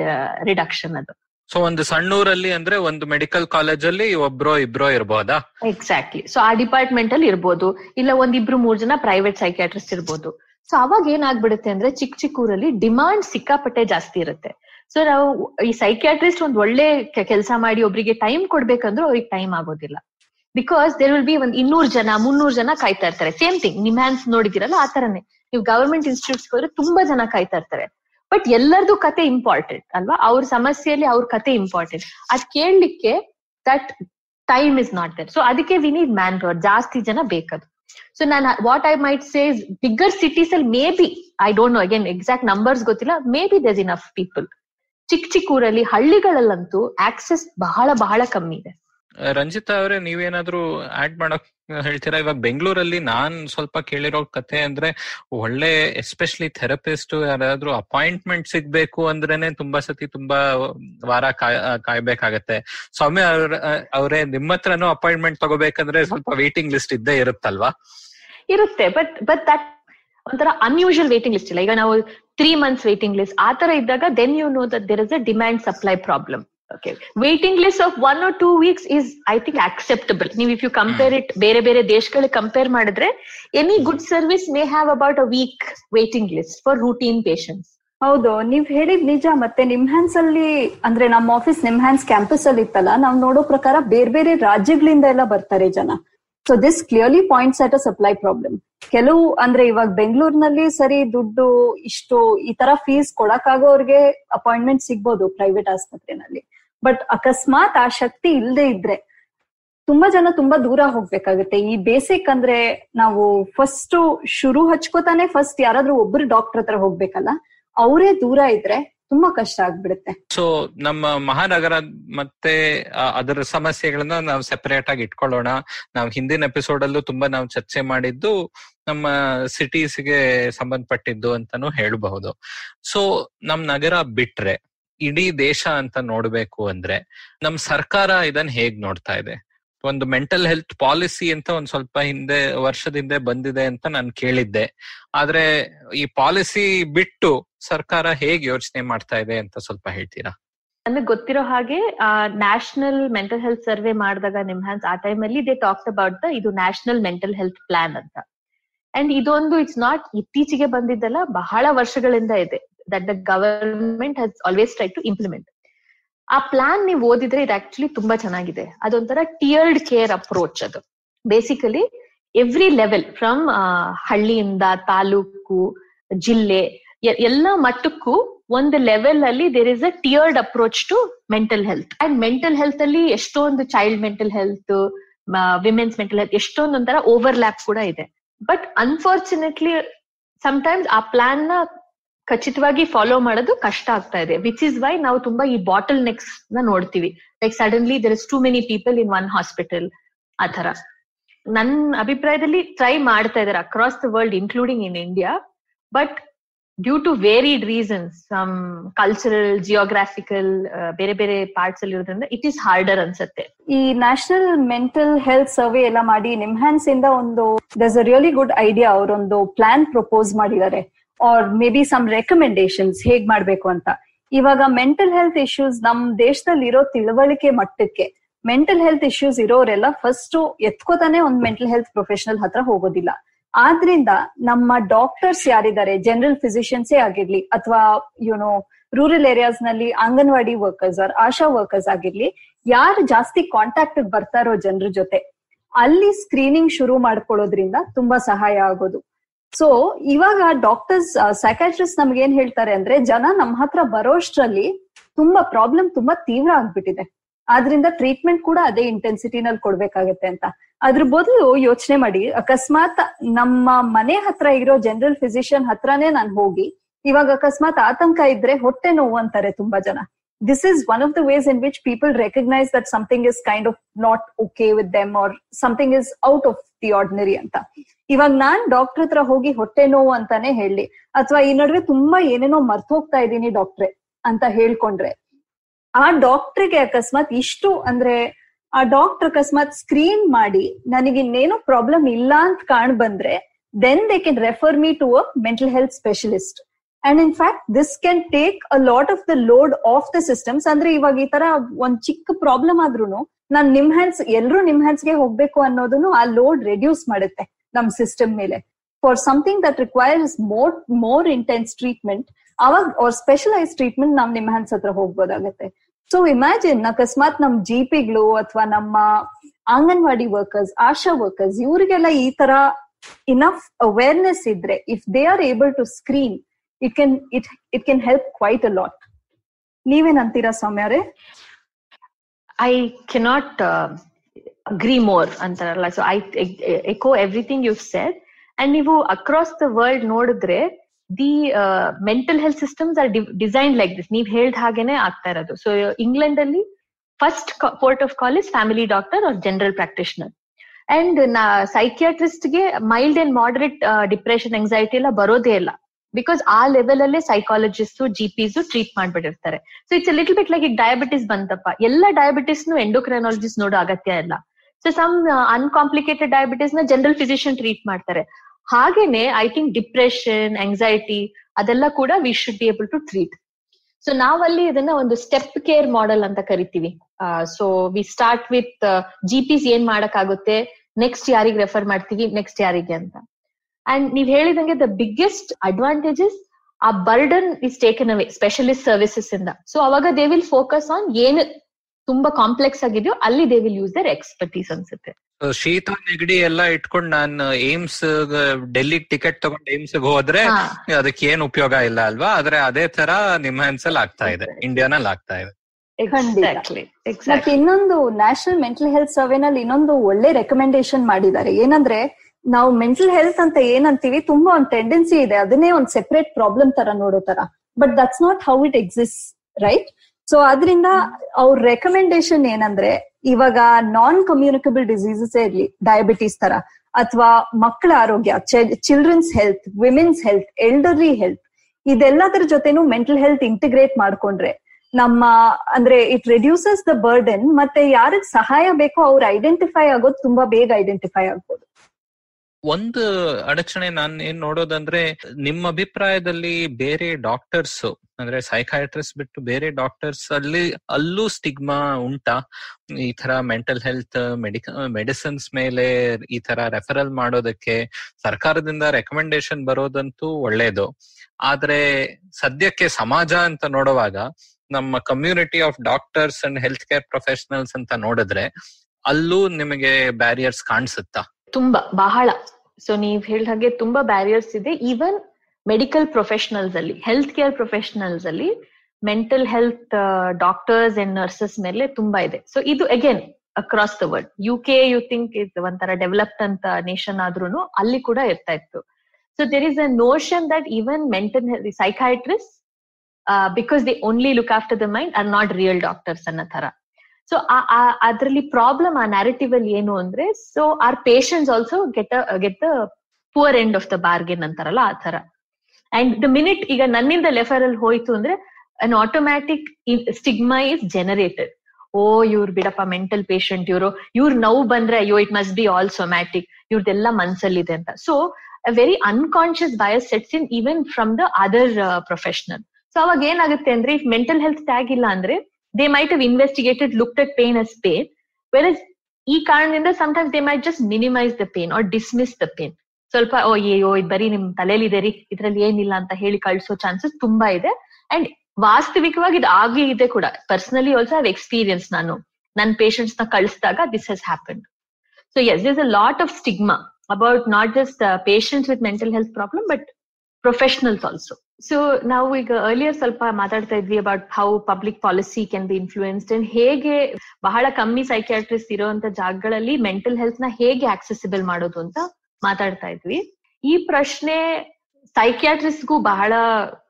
reduction ಅದು. ಸೊ ಒಂದು ಸಣ್ಣೂರಲ್ಲಿ ಅಂದ್ರೆ ಒಂದು ಮೆಡಿಕಲ್ ಕಾಲೇಜ್ ಅಲ್ಲಿ ಒಬ್ರೋ ಇಬ್ರೋ ಇರ್ಬೋದಾ? ಎಕ್ಸಾಕ್ಟ್ಲಿ ಸೊ ಆ ಡಿಪಾರ್ಟ್ಮೆಂಟ್ ಅಲ್ಲಿ ಇರ್ಬೋದು ಇಲ್ಲ ಒಂದ್ ಇಬ್ರು ಮೂರ್ ಜನ ಪ್ರೈವೇಟ್ ಸೈಕ್ಯಾಟ್ರಿಸ್ಟ್ ಇರ್ಬೋದು. ಸೊ ಅವಾಗ ಏನಾಗ್ಬಿಡುತ್ತೆ ಅಂದ್ರೆ ಚಿಕ್ಕ ಚಿಕ್ಕ ಊರಲ್ಲಿ ಡಿಮಾಂಡ್ ಸಿಕ್ಕಾಪಟ್ಟೆ ಜಾಸ್ತಿ ಇರುತ್ತೆ. ಸೊ ನಾವು ಈ ಸೈಕ್ಯಾಟ್ರಿಸ್ಟ್ ಒಂದ್ ಒಳ್ಳೆ ಕೆಲಸ ಮಾಡಿ ಒಬ್ರಿಗೆ ಟೈಮ್ ಕೊಡ್ಬೇಕಂದ್ರೂ ಅವ್ರಿಗೆ ಟೈಮ್ ಆಗೋದಿಲ್ಲ. ಬಿಕಾಸ್ ದೇರ್ ವಿಲ್ ಬಿ ಒಂದ್ ಇನ್ನೂರ್ ಜನ, ಮುನ್ನೂರ್ ಜನ ಕಾಯ್ತಾ ಇರ್ತಾರೆ. ಸೇಮ್ ಥಿಂಗ್ ನಿಮ್ ಹ್ಯಾಂಡ್ಸ್ ನೋಡಿದಿರಲ್ಲ ಆ ತರನೇ ನೀವು ಗವರ್ಮೆಂಟ್ ಇನ್ಸ್ಟಿಟ್ಯೂಟ್ಸ್ ಹೋದ್ರೆ ತುಂಬಾ ಜನ ಕಾಯ್ತಾ ಇರ್ತಾರೆ. ಬಟ್ ಎಲ್ಲರದು ಕತೆ ಇಂಪಾರ್ಟೆಂಟ್ ಅಲ್ವಾ? ಅವ್ರ ಸಮಸ್ಯೆಯಲ್ಲಿ ಅವ್ರ ಕತೆ ಇಂಪಾರ್ಟೆಂಟ್ ಅದ್ ಕೇಳಲಿಕ್ಕೆ that time is not there so ಅದಕ್ಕೆ ವಿ ನೀಡ್ ಮ್ಯಾನ್ ಪವರ್ ಜಾಸ್ತಿ ಜನ ಬೇಕದು. ಸೊ ನಾನು what I might say bigger cities ಅಲ್ಲಿ maybe I don't know again exact numbers ಗೊತ್ತಿಲ್ಲ may be dozen of people ಚಿಕ್ಕ ಚಿಕ್ಕ ಊರಲ್ಲಿ ಹಳ್ಳಿಗಳಲ್ಲಂತೂ ಆಕ್ಸೆಸ್ ಬಹಳ ಬಹಳ ಕಮ್ಮಿ ಇದೆ. ರಂಜಿತಾ ಅವರೇ, ನೀವೇನಾದ್ರೂ ಆಡ್ ಮಾಡಕ್ ಹೇಳ್ತೀರಾ? ಇವಾಗ ಬೆಂಗಳೂರಲ್ಲಿ ನಾನ್ ಸ್ವಲ್ಪ ಕೇಳಿರೋ ಕತೆ ಅಂದ್ರೆ ಒಳ್ಳೆ ಎಸ್ಪೆಷಲಿ ಥೆರಪಿಸ್ಟ್ ಯಾರಾದ್ರೂ ಅಪಾಯಿಂಟ್ಮೆಂಟ್ ಸಿಗ್ಬೇಕು ಅಂದ್ರೇನೆ ತುಂಬಾ ಸತಿ ತುಂಬಾ ವಾರ ಕಾಯ್ ಕಾಯ್ಬೇಕಾಗತ್ತೆ. ಸೌಮ್ಯ ಅವ್ರ, ಅವರೇ ನಿಮ್ಮ ಹತ್ರನೂ ಅಪಾಯಿಂಟ್ಮೆಂಟ್ ತಗೋಬೇಕಂದ್ರೆ ಸ್ವಲ್ಪ ವೇಟಿಂಗ್ ಲಿಸ್ಟ್ ಇದ್ದೇ ಇರುತ್ತಲ್ವಾ? ಇರುತ್ತೆ ಬಟ್ ಬಟ್ ದಟ್ ಒಂಥರ ಅನ್ಯೂಶಲ್ ವೇಟಿಂಗ್ ಲಿಸ್ಟ್ ಇಲ್ಲ. ಈಗ ನಾವು ತ್ರೀ ಮಂತ್ಸ್ ವೇಟಿಂಗ್ ಲಿಸ್ಟ್ ಆ ತರ ಇದ್ದಾಗ then you know that there is a demand supply problem okay waiting list of one or two weeks is I think acceptable ನೀವು if you compare it ಬೇರೆ ಬೇರೆ ದೇಶಗಳಿಗೆ ಕಂಪೇರ್ ಮಾಡಿದ್ರೆ any good service may have about a week waiting list for routine patients ಹೌದು. ನೀವ್ ಹೇಳಿದ್ ನಿಜ. ಮತ್ತೆ ನಿಮ್ ಹ್ಯಾಂಡ್ಸ್ ಅಲ್ಲಿ ಅಂದ್ರೆ ನಮ್ಮ ಆಫೀಸ್ ನಿಮ್ ಹ್ಯಾಂಡ್ಸ್ ಕ್ಯಾಂಪಸ್ ಅಲ್ಲಿ ಇತ್ತಲ್ಲ ನಾವ್ ನೋಡೋ ಪ್ರಕಾರ ಬೇರೆ ಬೇರೆ ರಾಜ್ಯಗಳಿಂದ ಎಲ್ಲ ಬರ್ತಾರೆ ಜನ. So this clearly points at a supply problem ಕೆಲವು ಅಂದ್ರೆ ಇವಾಗ ಬೆಂಗಳೂರಿನಲ್ಲಿ ಸರಿ ದುಡ್ಡು ಇಷ್ಟು ಈ ತರ ಫೀಸ್ ಕೊಡಕ್ಕಾಗೋರ್ಗೆ ಅಪಾಯಿಂಟ್ಮೆಂಟ್ ಸಿಗ್ಬೋದು ಪ್ರೈವೇಟ್ ಆಸ್ಪತ್ರೆನಲ್ಲಿ. ಬಟ್ ಅಕಸ್ಮಾತ್ ಆ ಶಕ್ತಿ ಇಲ್ಲದೆ ಇದ್ರೆ ತುಂಬಾ ಜನ ತುಂಬಾ ದೂರ ಹೋಗ್ಬೇಕಾಗುತ್ತೆ. ಈ ಬೇಸಿಕ್ ಅಂದ್ರೆ ನಾವು ಫಸ್ಟ್ ಶುರು ಹಚ್ಕೋತಾನೆ ಫಸ್ಟ್ ಯಾರಾದ್ರೂ ಒಬ್ರು ಡಾಕ್ಟರ್ ಹತ್ರ ಹೋಗ್ಬೇಕಲ್ಲ, ಅವರೇ ದೂರ ಇದ್ರೆ ತುಂಬಾ ಕಷ್ಟ ಆಗ್ಬಿಡುತ್ತೆ. ಸೊ ನಮ್ಮ ಮಹಾನಗರ ಮತ್ತೆ ಅದರ ಸಮಸ್ಯೆಗಳನ್ನ ನಾವು ಸೆಪರೇಟ್ ಆಗಿ ಇಟ್ಕೊಳ್ಳೋಣ. ನಾವು ಹಿಂದಿನ ಎಪಿಸೋಡ್ ಅಲ್ಲೂ ತುಂಬಾ ನಾವು ಚರ್ಚೆ ಮಾಡಿದ್ದು, ನಮ್ಮ ಸಿಟೀಸ್ಗೆ ಸಂಬಂಧಪಟ್ಟಿದ್ದು ಅಂತಾನು ಹೇಳಬಹುದು. ಸೊ ನಮ್ ನಗರ ಬಿಟ್ರೆ ಇಡೀ ದೇಶ ಅಂತ ನೋಡ್ಬೇಕು ಅಂದ್ರೆ ನಮ್ ಸರ್ಕಾರ ಇದನ್ನ ಹೇಗ್ ನೋಡ್ತಾ ಇದೆ? ಒಂದು ಮೆಂಟಲ್ ಹೆಲ್ತ್ ಪಾಲಿಸಿ ಅಂತ ಒಂದ್ ಸ್ವಲ್ಪ ಹಿಂದೆ, ವರ್ಷದಿಂದ ಬಂದಿದೆ ಅಂತ ನಾನು ಕೇಳಿದ್ದೆ. ಆದ್ರೆ ಈ ಪಾಲಿಸಿ ಬಿಟ್ಟು ಸರ್ಕಾರ ಹೇಗ್ ಯೋಚನೆ ಮಾಡ್ತಾ ಇದೆ ಅಂತ ಸ್ವಲ್ಪ ಹೇಳ್ತೀರಾ? ನನಗೆ ಗೊತ್ತಿರೋ ಹಾಗೆ ನ್ಯಾಷನಲ್ ಮೆಂಟಲ್ ಹೆಲ್ತ್ ಸರ್ವೆ ಮಾಡಿದಾಗ ನಿಮ್ ಆ ಟೈಮ್ ಅಲ್ಲಿ ದೇ ಟಾಕ್ಸ್ ಅಬೌಟ್ ದ ಇದು ನ್ಯಾಷನಲ್ ಮೆಂಟಲ್ ಹೆಲ್ತ್ ಪ್ಲಾನ್ ಅಂತ. ಅಂಡ್ ಇದೊಂದು ಇಟ್ಸ್ ನಾಟ್ ಇತ್ತೀಚೆಗೆ ಬಂದಿದ್ದಲ್ಲ, ಬಹಳ ವರ್ಷಗಳಿಂದ ಇದೆ. That the government has always try to implement ಆ ಪ್ಲಾನ್ ನೀವು ಓದಿದ್ರೆ ಇದು ಆಕ್ಚುಲಿ ತುಂಬಾ ಚೆನ್ನಾಗಿದೆ. ಅದೊಂಥರ ಟಿಯರ್ಡ್ ಕೇರ್ ಅಪ್ರೋಚ್ ಅದು. ಬೇಸಿಕಲಿ ಎವ್ರಿ ಲೆವೆಲ್ ಫ್ರಮ್ ಹಳ್ಳಿಯಿಂದ ತಾಲೂಕು, ಜಿಲ್ಲೆ ಎಲ್ಲ ಮಟ್ಟಕ್ಕೂ ಒಂದು ಲೆವೆಲ್ ಅಲ್ಲಿ there is a tiered approach to mental health and mental health ಅಲ್ಲಿ ಎಷ್ಟೊಂದು child mental health women's mental health ಎಷ್ಟೊಂದು ಒಂಥರ ಓವರ್ ಲ್ಯಾಪ್ ಕೂಡ ಇದೆ. ಬಟ್ ಅನ್ಫಾರ್ಚುನೇಟ್ಲಿ ಸಮಟೈಮ್ಸ್ ಆ ಪ್ಲಾನ್ನ ಖಚಿತವಾಗಿ ಫಾಲೋ ಮಾಡೋದು ಕಷ್ಟ ಆಗ್ತಾ ಇದೆ ವಿಚ್ ಇಸ್ ವೈ ನಾವು ತುಂಬಾ ಈ ಬಾಟಲ್ ನೆಕ್ಸ್ನ ನೋಡ್ತೀವಿ. Like suddenly there is too many people in one hospital ಆ ತರ ನನ್ನ ಅಭಿಪ್ರಾಯದಲ್ಲಿ ಟ್ರೈ ಮಾಡ್ತಾ ಇದಾರೆ across the world including in India but due to varied reasons cultural geographical ಬೇರೆ ಬೇರೆ ಪಾರ್ಟ್ಸ್ ಅಲ್ಲಿ ಇರೋದ್ರಿಂದ ಇಟ್ ಈಸ್ ಹಾರ್ಡರ್ ಅನ್ಸುತ್ತೆ. ಈ ನ್ಯಾಷನಲ್ ಮೆಂಟಲ್ ಹೆಲ್ತ್ ಸರ್ವೆ ಎಲ್ಲ ಮಾಡಿ ನಿಮ್ಹ್ಯಾನ್ಸ್ ಇಂದ ಒಂದು thus a really good idea ಅವರೊಂದು ಪ್ಲಾನ್ ಪ್ರಪೋಸ್ ಮಾಡಿದ್ದಾರೆ. Or maybe some recommendations ಹೇಗ್ ಮಾಡ್ಬೇಕು ಅಂತ. ಇವಾಗ ಮೆಂಟಲ್ ಹೆಲ್ತ್ ಇಶ್ಯೂಸ್ ನಮ್ ದೇಶದಲ್ಲಿ ಇರೋ ತಿಳುವಳಿಕೆ ಮಟ್ಟಕ್ಕೆ ಮೆಂಟಲ್ ಹೆಲ್ತ್ ಇಶ್ಯೂಸ್ ಇರೋರೆಲ್ಲ ಫಸ್ಟ್ ಎತ್ಕೋತಾನೆ ಒಂದ್ ಮೆಂಟಲ್ ಹೆಲ್ತ್ ಪ್ರೊಫೆಷನಲ್ ಹತ್ರ ಹೋಗೋದಿಲ್ಲ. ಆದ್ರಿಂದ ನಮ್ಮ ಡಾಕ್ಟರ್ಸ್ ಯಾರಿದ್ದಾರೆ ಜನರಲ್ ಫಿಸಿಷಿಯನ್ಸೇ ಆಗಿರ್ಲಿ ಅಥವಾ you know rural ಏರಿಯಾಸ್ನಲ್ಲಿ anganwadi workers or ASHA workers ಆಗಿರ್ಲಿ, ಯಾರು ಜಾಸ್ತಿ ಕಾಂಟ್ಯಾಕ್ಟ್ ಬರ್ತಾರೋ ಜನರ ಜೊತೆ ಅಲ್ಲಿ ಸ್ಕ್ರೀನಿಂಗ್ ಶುರು ಮಾಡ್ಕೊಳ್ಳೋದ್ರಿಂದ ತುಂಬಾ ಸಹಾಯ ಆಗೋದು. ಸೊ ಇವಾಗ ಡಾಕ್ಟರ್ಸ್ ಸೈಕಾಟ್ರಿಸ್ಟ್ ನಮ್ಗೆ ಏನ್ ಹೇಳ್ತಾರೆ ಅಂದ್ರೆ ಜನ ನಮ್ಮ ಹತ್ರ ಬರೋಷ್ಟ್ರಲ್ಲಿ ತುಂಬಾ ಪ್ರಾಬ್ಲಮ್ ತುಂಬಾ ತೀವ್ರ ಆಗ್ಬಿಟ್ಟಿದೆ. ಆದ್ರಿಂದ ಟ್ರೀಟ್ಮೆಂಟ್ ಕೂಡ ಅದೇ ಇಂಟೆನ್ಸಿಟಿನಲ್ಲಿ ಕೊಡ್ಬೇಕಾಗತ್ತೆ ಅಂತ. ಅದ್ರ ಬದಲು ಯೋಚನೆ ಮಾಡಿ, ಅಕಸ್ಮಾತ್ ನಮ್ಮ ಮನೆ ಹತ್ರ ಇರೋ ಜನರಲ್ ಫಿಸಿಷಿಯನ್ ಹತ್ರನೇ ನಾನು ಹೋಗಿ, ಇವಾಗ ಅಕಸ್ಮಾತ್ ಆತಂಕ ಇದ್ರೆ ಹೊಟ್ಟೆ ನೋವು ಅಂತಾರೆ ತುಂಬಾ ಜನ. This is one of the ways in which people recognise that something is kind of not okay with them or something is out of the ordinary ಅಂತ. ಇವಾಗ ನಾನ್ ಡಾಕ್ಟರ್ ಹತ್ರ ಹೋಗಿ ಹೊಟ್ಟೆ ನೋವು ಅಂತಾನೆ ಹೇಳಿ, ಅಥವಾ ಈ ನಡುವೆ ತುಂಬಾ ಏನೇನೋ ಮರ್ತೋಗ್ತಾ ಇದ್ದೀನಿ ಡಾಕ್ಟ್ರೆ ಅಂತ ಹೇಳ್ಕೊಂಡ್ರೆ, ಆ ಡಾಕ್ಟ್ರಿಗೆ ಅಕಸ್ಮಾತ್ ಇಷ್ಟು ಅಂದ್ರೆ ಆ ಡಾಕ್ಟರ್ ಅಕಸ್ಮಾತ್ ಸ್ಕ್ರೀನ್ ಮಾಡಿ ನನಗೆ ಇನ್ನೇನು ಪ್ರಾಬ್ಲಮ್ ಇಲ್ಲ ಅಂತ ಕಾಣ್ ಬಂದ್ರೆ then they can refer me to a mental health specialist and in fact this can take a lot of the load of the systems ಅಂದ್ರೆ ಇವಾಗ ಈ ತರ ಒಂದ್ ಚಿಕ್ಕ ಪ್ರಾಬ್ಲಮ್ ಆದ್ರೂ ನಾನ್ ನಿಮ್ ಹ್ಯಾಂಡ್ಸ್ ಎಲ್ರು ನಿಮ್ ಹ್ಯಾಂಡ್ಸ್ಗೆ ಹೋಗ್ಬೇಕು ಅನ್ನೋದನ್ನು ಆ ಲೋಡ್ ರೆಡ್ಯೂಸ್ ಮಾಡುತ್ತೆ ನಮ್ ಸಿಸ್ಟಮ್ ಮೇಲೆ. For something that requires more more intense treatment ಅವಾಗ ಅವ್ರ ಸ್ಪೆಷಲೈಸ್ ಟ್ರೀಟ್ಮೆಂಟ್ ನಾವ್ ನಿಮ್ ಹ್ಯಾಂಡ್ಸ್ ಹತ್ರ ಹೋಗ್ಬೋದಾಗತ್ತೆ. ಸೊ ಇಮ್ಯಾಜಿನ್ ಅಕಸ್ಮಾತ್ ನಮ್ ಜಿಪಿಗಳು ಅಥವಾ ನಮ್ಮ ಅಂಗನವಾಡಿ ವರ್ಕರ್ಸ್ ಆಶಾ ವರ್ಕರ್ಸ್ ಇವರಿಗೆಲ್ಲ ಈ ತರ ಇನಫ್ ಅವೇರ್ನೆಸ್ ಇದ್ರೆ if they are able to screen it can it it can help quite a lot ನೀವೇನ್ ಅಂತೀರಾ ಸೌಮ್ಯರೇ ಐ ಕೆನಾಟ್ ಅಗ್ರಿ ಮೋರ್ ಅಂತಾರಲ್ಲ. So I echo everything you said and ನೀವು ಅಕ್ರಾಸ್ ದ ವರ್ಲ್ಡ್ ನೋಡಿದ್ರೆ the mental health systems are design like this ನೀವ್ ಹೇಳ್ದ ಹಾಗೇನೆ ಆಗ್ತಾ ಇರೋದು. ಸೊ ಇಂಗ್ಲೆಂಡ್ ಅಲ್ಲಿ first port of call is family doctor or general practitioner and ನಾ ಸೈಕಿಯಾಟ್ರಿಸ್ಟ್ಗೆ mild and moderate depression anxiety ಎಲ್ಲ ಬರೋದೇ ಇಲ್ಲ. ಬಿಕಾಸ್ ಆ ಲೆವೆಲ್ ಅಲ್ಲೇ psychologist G Ps treat ಮಾಡ್ಬಿಟ್ಟಿರ್ತಾರೆ. So it's little bit like ಈಗ ಡಯಾಬಿಟಿಸ್ ಬಂತಪ್ಪ. ಎಲ್ಲ ಡಯಾಬಿಟಿಸ್ ಎಂಡೋಕ್ರೈನಾಲಜಿಸ್ಟ್ ನೋಡೋ ಅಗತ್ಯ ಇಲ್ಲ. ಸೊ ಸಮ್ ಅನ್ಕಾಂಪ್ಲಿಕೇಟೆಡ್ ಡಯಾಬಿಟಿಸ್ನ ಜನರಲ್ ಫಿಸಿಷಿಯನ್ ಟ್ರೀಟ್ ಮಾಡ್ತಾರೆ. ಹಾಗೇನೆ ಐ ಥಿಂಕ್ ಡಿಪ್ರೆಷನ್ ಎಂಗ್ಸೈಟಿ ಅದೆಲ್ಲ ಕೂಡ we should be able to treat so ನಾವಲ್ಲಿ ಇದನ್ನ ಒಂದು ಸ್ಟೆಪ್ ಕೇರ್ ಮಾಡೆಲ್ ಅಂತ ಕರಿತೀವಿ. So we start with G Ps ಏನ್ ಮಾಡಕ್ಕಾಗುತ್ತೆ? ನೆಕ್ಸ್ಟ್ ಯಾರಿಗೆ ರೆಫರ್ ಮಾಡ್ತೀವಿ? ನೆಕ್ಸ್ಟ್ ಯಾರಿಗೆ ಅಂತ. ಅಂಡ್ ನೀವ್ ಹೇಳಿದಂಗೆ ದ ಬಿಗ್ಗೆಸ್ಟ್ ಅಡ್ವಾಂಟೇಜಸ್ ಆ burden is taken away specialist services ಇಂದ. ಸೊ ಅವಾಗ ದೇ ವಿಲ್ ಫೋಕಸ್ ಆನ್ ಏನು ತುಂಬಾ ಕಾಂಪ್ಲೆಕ್ಸ್ ಆಗಿದೆಯೋ ಅಲ್ಲಿ they will use their expertise ಅನ್ಸುತ್ತೆ. ಶೀತ ನೆಗಡಿ ಎಲ್ಲ ಇಟ್ಕೊಂಡು ನಾನು ಏಮ್ಸ್ ಡೆಲ್ಲಿ ಟಿಕೆಟ್ ತಗೊಂಡು ಏಮ್ಸ್ ಹೋದ್ರೆ. ಅದಕ್ಕೆ ಏನ್ ಉಪಯೋಗ ಇಲ್ಲ ಅಲ್ವಾ? ಆದ್ರೆ ಅದೇ ತರ ನಿಮ್ಮ ಹ್ಯಾಂಡ್ಸಲ್ ಆಗ್ತಾ ಇದೆ ಇಂಡಿಯಾನಲ್ಲಿ ಆಗ್ತಾ ಇದೆ. ಎಕ್ಸಾಕ್ಟ್ಲಿ ಮತ್ತೆ ಇನ್ನೊಂದು ನ್ಯಾಷನಲ್ ಮೆಂಟಲ್ ಹೆಲ್ತ್ ಸರ್ವೆ ನಲ್ಲಿ ಇನ್ನೊಂದು ಒಳ್ಳೆ ರೆಕಮೆಂಡೇಶನ್ ಮಾಡಿದ್ದಾರೆ. ಏನಂದ್ರೆ ನಾವು ಮೆಂಟಲ್ ಹೆಲ್ತ್ ಅಂತ ಏನಂತೀವಿ, ತುಂಬಾ ಒಂದು ಟೆಂಡೆನ್ಸಿ ಇದೆ. ಅದನ್ನೇ ಒಂದು ಸೆಪರೇಟ್ ಪ್ರಾಬ್ಲಮ್ ತರ ನೋಡೋ ತರ. But that's not how it exist right so ಅದರಿಂದ ಅವ್ರ ರೆಕಮೆಂಡೇಶನ್ ಏನಂದ್ರೆ, ಇವಾಗ ನಾನ್ ಕಮ್ಯುನಿಕಬಲ್ ಡಿಸೀಸಸ್ ಇರ್ಲಿ ಡಯಾಬಿಟೀಸ್ ತರ, ಅಥವಾ ಮಕ್ಕಳ ಆರೋಗ್ಯ children's health women's health elderly health ಇದೆಲ್ಲದರ ಜೊತೆನೂ ಮೆಂಟಲ್ ಹೆಲ್ತ್ ಇಂಟಿಗ್ರೇಟ್ ಮಾಡ್ಕೊಂಡ್ರೆ, ನಮ್ಮ, ಅಂದ್ರೆ ಇಟ್ ರೆಡ್ಯೂಸಸ್ ದ ಬರ್ಡನ್ ಮತ್ತೆ ಯಾರಿಗೆ ಸಹಾಯ ಬೇಕೋ ಅವ್ರು ಐಡೆಂಟಿಫೈ ಆಗೋದು ತುಂಬಾ ಬೇಗ ಐಡೆಂಟಿಫೈ ಆಗ್ಬೋದು. ಒಂದು ಅಡಚಣೆ ನಾನು ಏನ್ ನೋಡೋದಂದ್ರೆ ನಿಮ್ಮ ಅಭಿಪ್ರಾಯದಲ್ಲಿ ಬೇರೆ ಡಾಕ್ಟರ್ಸ್ ಅಂದ್ರೆ ಸೈಕಾಟ್ರಿಸ್ಟ್ ಬಿಟ್ಟು ಬೇರೆ ಡಾಕ್ಟರ್ಸ್ ಅಲ್ಲಿ, ಅಲ್ಲೂ ಸ್ಟಿಗ್ಮಾ ಉಂಟಾ? ಈ ತರ ಮೆಂಟಲ್ ಹೆಲ್ತ್ ಮೆಡಿಕ ಮೆಡಿಸಿನ್ಸ್ ಮೇಲೆ ಈ ತರ ರೆಫರಲ್ ಮಾಡೋದಕ್ಕೆ ಸರ್ಕಾರದಿಂದ ರೆಕಮೆಂಡೇಶನ್ ಬರೋದಂತೂ ಒಳ್ಳೇದು. ಆದ್ರೆ ಸದ್ಯಕ್ಕೆ ಸಮಾಜ ಅಂತ ನೋಡುವಾಗ, ನಮ್ಮ community of doctors and health care professionals ಅಂತ ನೋಡಿದ್ರೆ, ಅಲ್ಲೂ ನಿಮಗೆ ಬ್ಯಾರಿಯರ್ಸ್ ಕಾಣಿಸುತ್ತಾ? ತುಂಬಾ, ಬಹಳ. ಸೊ ನೀವ್ ಹೇಳಿದ ಹಾಗೆ ತುಂಬಾ ಬ್ಯಾರಿಯರ್ಸ್ ಇದೆ. ಈವನ್ ಮೆಡಿಕಲ್ ಪ್ರೊಫೆಷನಲ್ಸ್ ಅಲ್ಲಿ ಹೆಲ್ತ್ ಕೇರ್ ಪ್ರೊಫೆಷನಲ್ಸ್ ಅಲ್ಲಿ mental health doctors and nurses ಮೇಲೆ ತುಂಬಾ ಇದೆ. ಸೊ ಇದು again across the world U K you think is ಒಂಥರ ಡೆವಲಪ್ಡ್ ಅಂತ ನೇಷನ್ ಆದ್ರೂ ಅಲ್ಲಿ ಕೂಡ ಇರ್ತಾ ಇತ್ತು. So there is a notion that even mental health psychiatrist because the only look after the mind are not real doctors ಅನ್ನೋ ತರ so ಅದ್ರಲ್ಲಿ ಪ್ರಾಬ್ಲಮ್ ಆ ನ್ಯಾರೇಟಿವ್ ಅಲ್ಲಿ ಏನು ಅಂದ್ರೆ so are patients also get get the poorer end of the bargain ಅಂತಾರಲ್ಲ ಆ ತರ ಅಂಡ್ ದ ಮಿನಿಟ್ ಈಗ ನನ್ನಿಂದ ಲೆಫರಲ್ ಹೋಯ್ತು ಅಂದ್ರೆ an automatic stigma is generated ಓ, ಇವ್ರು ಬಿಡಪ್ಪ ಮೆಂಟಲ್ ಪೇಷಂಟ್ ಇವರು. ಇವ್ರು ನೋವು ಬಂದ್ರೆ ಅಯ್ಯೋ it must be all somatic ಇವ್ರದ್ದೆಲ್ಲ ಮನ್ಸಲ್ಲಿದೆ ಅಂತ. So very unconscious bias sets in even from the other professional so ಅವಾಗ ಏನಾಗುತ್ತೆ ಅಂದ್ರೆ ಇಫ್ ಮೆಂಟಲ್ ಹೆಲ್ತ್ ಟ್ಯಾಗ್ ಇಲ್ಲ ಅಂದ್ರೆ they might have investigated looked at pain as pain whereas ಈ ಕಾರಣದಿಂದ sometimes they might just minimise the pain or dismiss the pain ಸ್ವಲ್ಪ, ಓ ಅಯ್ಯೋ ಇದು ಬರೀ ನಿಮ್ ತಲೆಯಲ್ಲಿದೆ ರೀ, ಇದ್ರಲ್ಲಿ ಏನಿಲ್ಲ ಅಂತ ಹೇಳಿ ಕಳ್ಸೋ ಚಾನ್ಸಸ್ ತುಂಬಾ ಇದೆ. ಅಂಡ್ ವಾಸ್ತವಿಕವಾಗಿ ಇದು ಆಗೇ ಇದೆ ಕೂಡ. ಪರ್ಸನಲಿ ಆಲ್ಸೋ ಹ್ಯಾವ್ ಎಕ್ಸ್ಪೀರಿಯನ್ಸ್ ನಾನು. ನನ್ನ ಪೇಷಂಟ್ಸ್ನ ಕಳಿಸಿದಾಗ this has happen so S is a lot of stigma about not just patients with mental health problem but professionals also so ನಾವು ಈಗ ಅರ್ಲಿಯರ್ ಸ್ವಲ್ಪ ಮಾತಾಡ್ತಾ ಇದ್ವಿ about how public policy can be influenced and ಹೇಗೆ ಬಹಳ ಕಮ್ಮಿ psychiatrist ಇರುವಂತ ಜಾಗಗಳಲ್ಲಿ ಮೆಂಟಲ್ ಹೆಲ್ತ್ನ ಹೇಗೆ ಆಕ್ಸೆಸಿಬಲ್ ಮಾಡೋದು ಅಂತ ಮಾತಾಡ್ತಾ ಇದ್ವಿ. ಈ ಪ್ರಶ್ನೆ ಸೈಕ್ಯಾಟ್ರಿಸ್ಟ್ಗೂ ಬಹಳ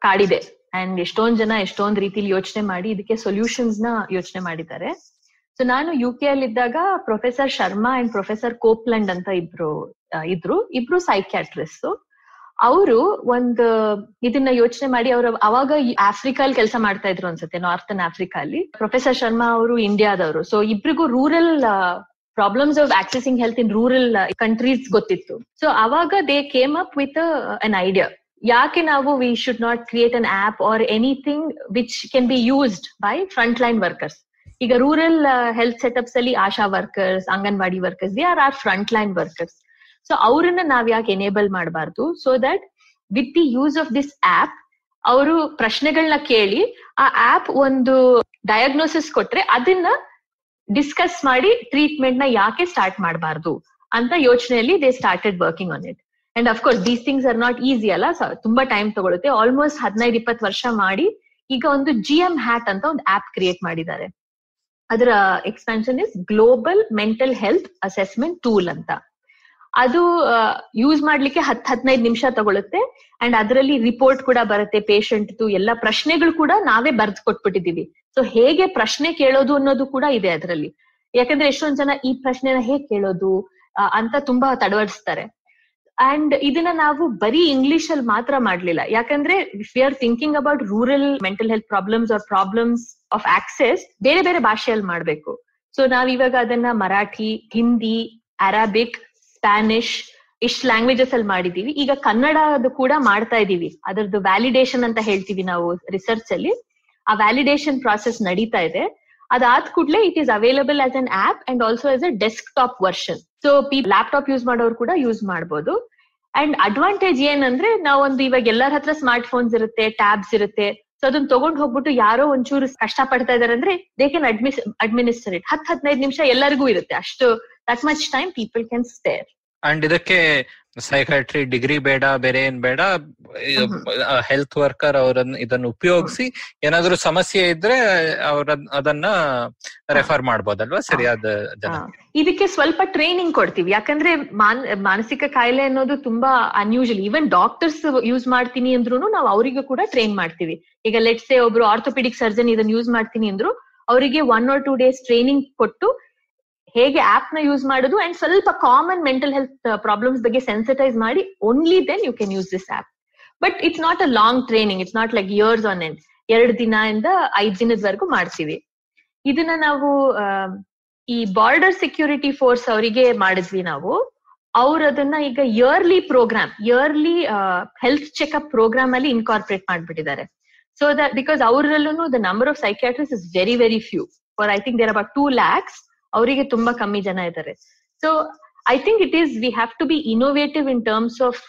ಕಾಡಿದೆ ಅಂಡ್ ಎಷ್ಟೊಂದ್ ಜನ ಎಷ್ಟೊಂದ್ ರೀತಿಲಿ ಯೋಚನೆ ಮಾಡಿ ಇದಕ್ಕೆ ಸೊಲ್ಯೂಷನ್ಸ್ನ ಯೋಚನೆ ಮಾಡಿದ್ದಾರೆ. ಸೊ ನಾನು ಯು ಕೆ ಅಲ್ಲಿ ಇದ್ದಾಗ professor Sharma and professor Copeland ಅಂತ ಇಬ್ರು, ಇದ್ರು, ಇಬ್ರು ಸೈಕ್ಯಾಟ್ರಿಸ್ಟ್ ಅವರು ಒಂದು ಇದನ್ನ ಯೋಚನೆ ಮಾಡಿ ಅವರು ಅವಾಗ ಆಫ್ರಿಕಾಲ್ ಕೆಲಸ ಮಾಡ್ತಾ ಇದ್ರು ಅನ್ಸುತ್ತೆ ನಾರ್ತನ್ ಆಫ್ರಿಕಾ ಅಲ್ಲಿ ಪ್ರೊಫೆಸರ್ ಶರ್ಮಾ ಅವರು ಇಂಡಿಯಾದವರು. ಸೊ ಇಬ್ರಿಗೂ rural problems of accessing health in rural countries ಗೊತ್ತಿತ್ತು. ಸೊ ಅವಾಗ they came up with an idea ಯಾಕೆ ನಾವು we should not create an app or anything which can be used by front line workers ಈಗ rural health setups ಅಲ್ಲಿ ASHA workers anganwadi workers they are are front line workers so ಅವ್ರನ್ನ ನಾವ್ ಯಾಕೆ enable ಮಾಡಬಾರ್ದು? So that with the use of this app ಅವರು ಪ್ರಶ್ನೆಗಳನ್ನ ಕೇಳಿ, ಆ ಆಪ್ ಒಂದು ಡಯಾಗ್ನೋಸಿಸ್ ಕೊಟ್ರೆ ಅದನ್ನ ಡಿಸ್ಕಸ್ ಮಾಡಿ ಟ್ರೀಟ್ಮೆಂಟ್ನ ಯಾಕೆ ಸ್ಟಾರ್ಟ್ ಮಾಡಬಾರ್ದು ಅಂತ ಯೋಚನೆಯಲ್ಲಿ they started working on it and of course these things are not easy ಅಲ್ಲ? ತುಂಬಾ ಟೈಮ್ ತಗೊಳುತ್ತೆ. ಆಲ್ಮೋಸ್ಟ್ ಹದಿನೈದು, ಇಪ್ಪತ್ತು ವರ್ಷ ಮಾಡಿ ಈಗ ಒಂದು ಜಿ ಎಂ ಹ್ಯಾಟ್ ಅಂತ ಒಂದು ಆಪ್ ಕ್ರಿಯೇಟ್ ಮಾಡಿದ್ದಾರೆ. ಅದರ expansion is global mental health assessment tool ಅಂತ. ಅದು ಯೂಸ್ ಮಾಡ್ಲಿಕ್ಕೆ ಹತ್ ಹದಿನೈದು ನಿಮಿಷ ತಗೊಳುತ್ತೆ. ಅಂಡ್ ಅದರಲ್ಲಿ ರಿಪೋರ್ಟ್ ಕೂಡ ಬರುತ್ತೆ ಪೇಷಂಟ್ ಎಲ್ಲ ಪ್ರಶ್ನೆಗಳು ಕೂಡ ನಾವೇ ಬರೆದು ಕೊಟ್ಬಿಟ್ಟಿದೀವಿ ಸೊ ಹೇಗೆ ಪ್ರಶ್ನೆ ಕೇಳೋದು ಅನ್ನೋದು ಕೂಡ ಇದೆ ಅದರಲ್ಲಿ. ಯಾಕಂದ್ರೆ ಎಷ್ಟೊಂದ್ ಜನ ಈ ಪ್ರಶ್ನೆನ ಹೇಗ್ ಕೇಳೋದು ಅಂತ ತುಂಬಾ ತಡವಡಿಸ್ತಾರೆ ಅಂಡ್ ಇದನ್ನ ನಾವು ಬರೀ ಇಂಗ್ಲಿಷ್ ಅಲ್ಲಿ ಮಾತ್ರ ಮಾಡ್ಲಿಲ್ಲ. ಯಾಕಂದ್ರೆ if are thinking about rural mental health problems or problems of access ಬೇರೆ ಬೇರೆ ಭಾಷೆಯಲ್ಲಿ ಮಾಡ್ಬೇಕು. ಸೊ ನಾವ್ ಇವಾಗ ಅದನ್ನ ಮರಾಠಿ, ಹಿಂದಿ, ಅರಾಬಿಕ್ ಸ್ಪ್ಯಾನಿಷ್ ಇಷ್ಟು ಲ್ಯಾಂಗ್ವೇಜಸ್ ಅಲ್ಲಿ ಮಾಡಿದೀವಿ. ಈಗ ಕನ್ನಡದು ಕೂಡ ಮಾಡ್ತಾ ಇದೀವಿ. ಅದರದ್ದು ವ್ಯಾಲಿಡೇಷನ್ ಅಂತ ಹೇಳ್ತೀವಿ ನಾವು ರಿಸರ್ಚ್ ಅಲ್ಲಿ. ಆ ವ್ಯಾಲಿಡೇಷನ್ ಪ್ರಾಸೆಸ್ ನಡೀತಾ ಇದೆ. ಅದಾದ ಕೂಡಲೇ it is available as an app and also as a desktop version so P laptop use ಮಾಡೋರು ಕೂಡ ಯೂಸ್ ಮಾಡಬಹುದು ಅಂಡ್ ಅಡ್ವಾಂಟೇಜ್ ಏನಂದ್ರೆ ನಾವೊಂದು ಇವಾಗ ಎಲ್ಲರ ಹತ್ರ ಸ್ಮಾರ್ಟ್ ಫೋನ್ಸ್ ಇರುತ್ತೆ ಟ್ಯಾಬ್ಸ್ ಇರುತ್ತೆ. ಸೊ ಅದನ್ನ ತಗೊಂಡ್ ಹೋಗ್ಬಿಟ್ಟು ಯಾರೋ ಒಂಚೂರು ಕಷ್ಟ ಪಡ್ತಾ ಇದಾರೆ ಅಂದ್ರೆ ದೇ ಕ್ಯಾನ್ ಅಡ್ಮಿಸ್ ಅಡ್ಮಿನಿಸ್ಟರ್ ಹತ್ ಹದಿನೈದು ನಿಮಿಷ ಎಲ್ಲರಿಗೂ ಇರುತ್ತೆ. ಅಷ್ಟು that much time people can stare and ಇದಕ್ಕೆ ಸೈಕಾಟ್ರಿ ಡಿಗ್ರಿ ಬೇಡ ಬೇರೆ ಏನ್ ಬೇಡ ಹೆಲ್ತ್ ವರ್ಕರ್ ಅವರನ್ನ ಇದನ್ನು ಉಪಯೋಗಿಸಿ ಏನಾದ್ರೂ ಸಮಸ್ಯೆ ಇದ್ರೆ ಅವರ ಅದನ್ನ ರೆಫರ್ ಮಾಡ್ಬೋದಲ್ವಾ? ಸರಿಯಾದ ಜನ ಇದಕ್ಕೆ ಸ್ವಲ್ಪ ಟ್ರೈನಿಂಗ್ ಕೊಡ್ತೀವಿ. ಯಾಕಂದ್ರೆ ಮಾನಸಿಕ ಕಾಯಿಲೆ ಅನ್ನೋದು ತುಂಬಾ ಅನ್ಯೂಶಲ್ ಈವನ್ ಡಾಕ್ಟರ್ಸ್ ಯೂಸ್ ಮಾಡ್ತೀನಿ ಅಂದ್ರೂ ನಾವು ಅವರಿಗೂ ಕೂಡ ಟ್ರೈನ್ ಮಾಡ್ತೀವಿ. ಈಗ ಲೆಟ್ಸ್ ಒಬ್ರು ಆರ್ಥೋಪೆಡಿಕ್ ಸರ್ಜನ್ ಇದನ್ನ ಯೂಸ್ ಮಾಡ್ತೀನಿ ಅಂದ್ರು ಅವರಿಗೆ one or two days training ಕೊಟ್ಟು ಹೇಗೆ ಆಪ್ನ ಯೂಸ್ ಮಾಡೋದು ಅಂಡ್ ಸ್ವಲ್ಪ ಕಾಮನ್ ಮೆಂಟಲ್ ಹೆಲ್ತ್ ಪ್ರಾಬ್ಲಮ್ಸ್ ಬಗ್ಗೆ ಸೆನ್ಸಿಟೈಸ್ ಮಾಡಿ only then you can use this app but it's not a long training it's not like years on end ಎರಡು ದಿನದಿಂದ ಐದ್ ದಿನದವರೆಗೂ ಮಾಡ್ತೀವಿ. ಇದನ್ನ ನಾವು ಈ ಬಾರ್ಡರ್ ಸೆಕ್ಯೂರಿಟಿ ಫೋರ್ಸ್ ಅವರಿಗೆ ಮಾಡಿದ್ವಿ ನಾವು. ಅವ್ರು ಅದನ್ನ ಈಗ yearly programme yearly health checkup programme ಅಲ್ಲಿ ಇನ್ಕಾರ್ಪೊರೇಟ್ ಮಾಡ್ಬಿಟ್ಟಿದ್ದಾರೆ. So the because ಅವರಲ್ಲೂ the number of psychiatrists is very very few for I think there about two lakhs ಅವರಿಗೆ ತುಂಬಾ ಕಮ್ಮಿ ಜನ ಇದ್ದಾರೆ so I think it is we have to be innovative in terms of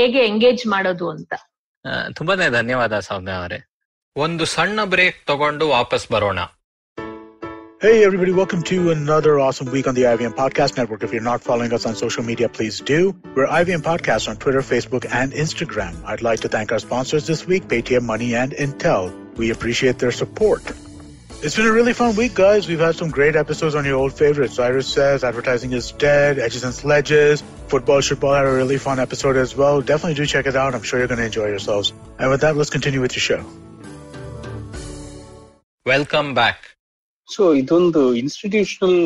ಹೇಗೆ engage ಮಾಡೋದು ಅಂತ ತುಂಬಾನೇ ಧನ್ಯವಾದ ಸೌಮ್ಯ ಅವರೇ ಒಂದು ಸಣ್ಣ ಬ್ರೇಕ್ ತಗೊಂಡು ವಾಪಸ್ ಬರೋಣ Hey, everybody, welcome to another awesome week on the IVM Podcast Network. If you're not following us on social media, please do. We're IVM Podcast on Twitter, Facebook, and Instagram. I'd like to thank our sponsors this week, Paytm Money and Intel. We appreciate their support. It's been a really fun week, guys. We've had some great episodes on your old favorites. Cyrus says advertising is dead, edges and sledges. Football Football had a really fun episode as well. Definitely do check it out. I'm sure you're going to enjoy yourselves. And with that, let's continue with your show. Welcome back so ಇದೊಂದು institutional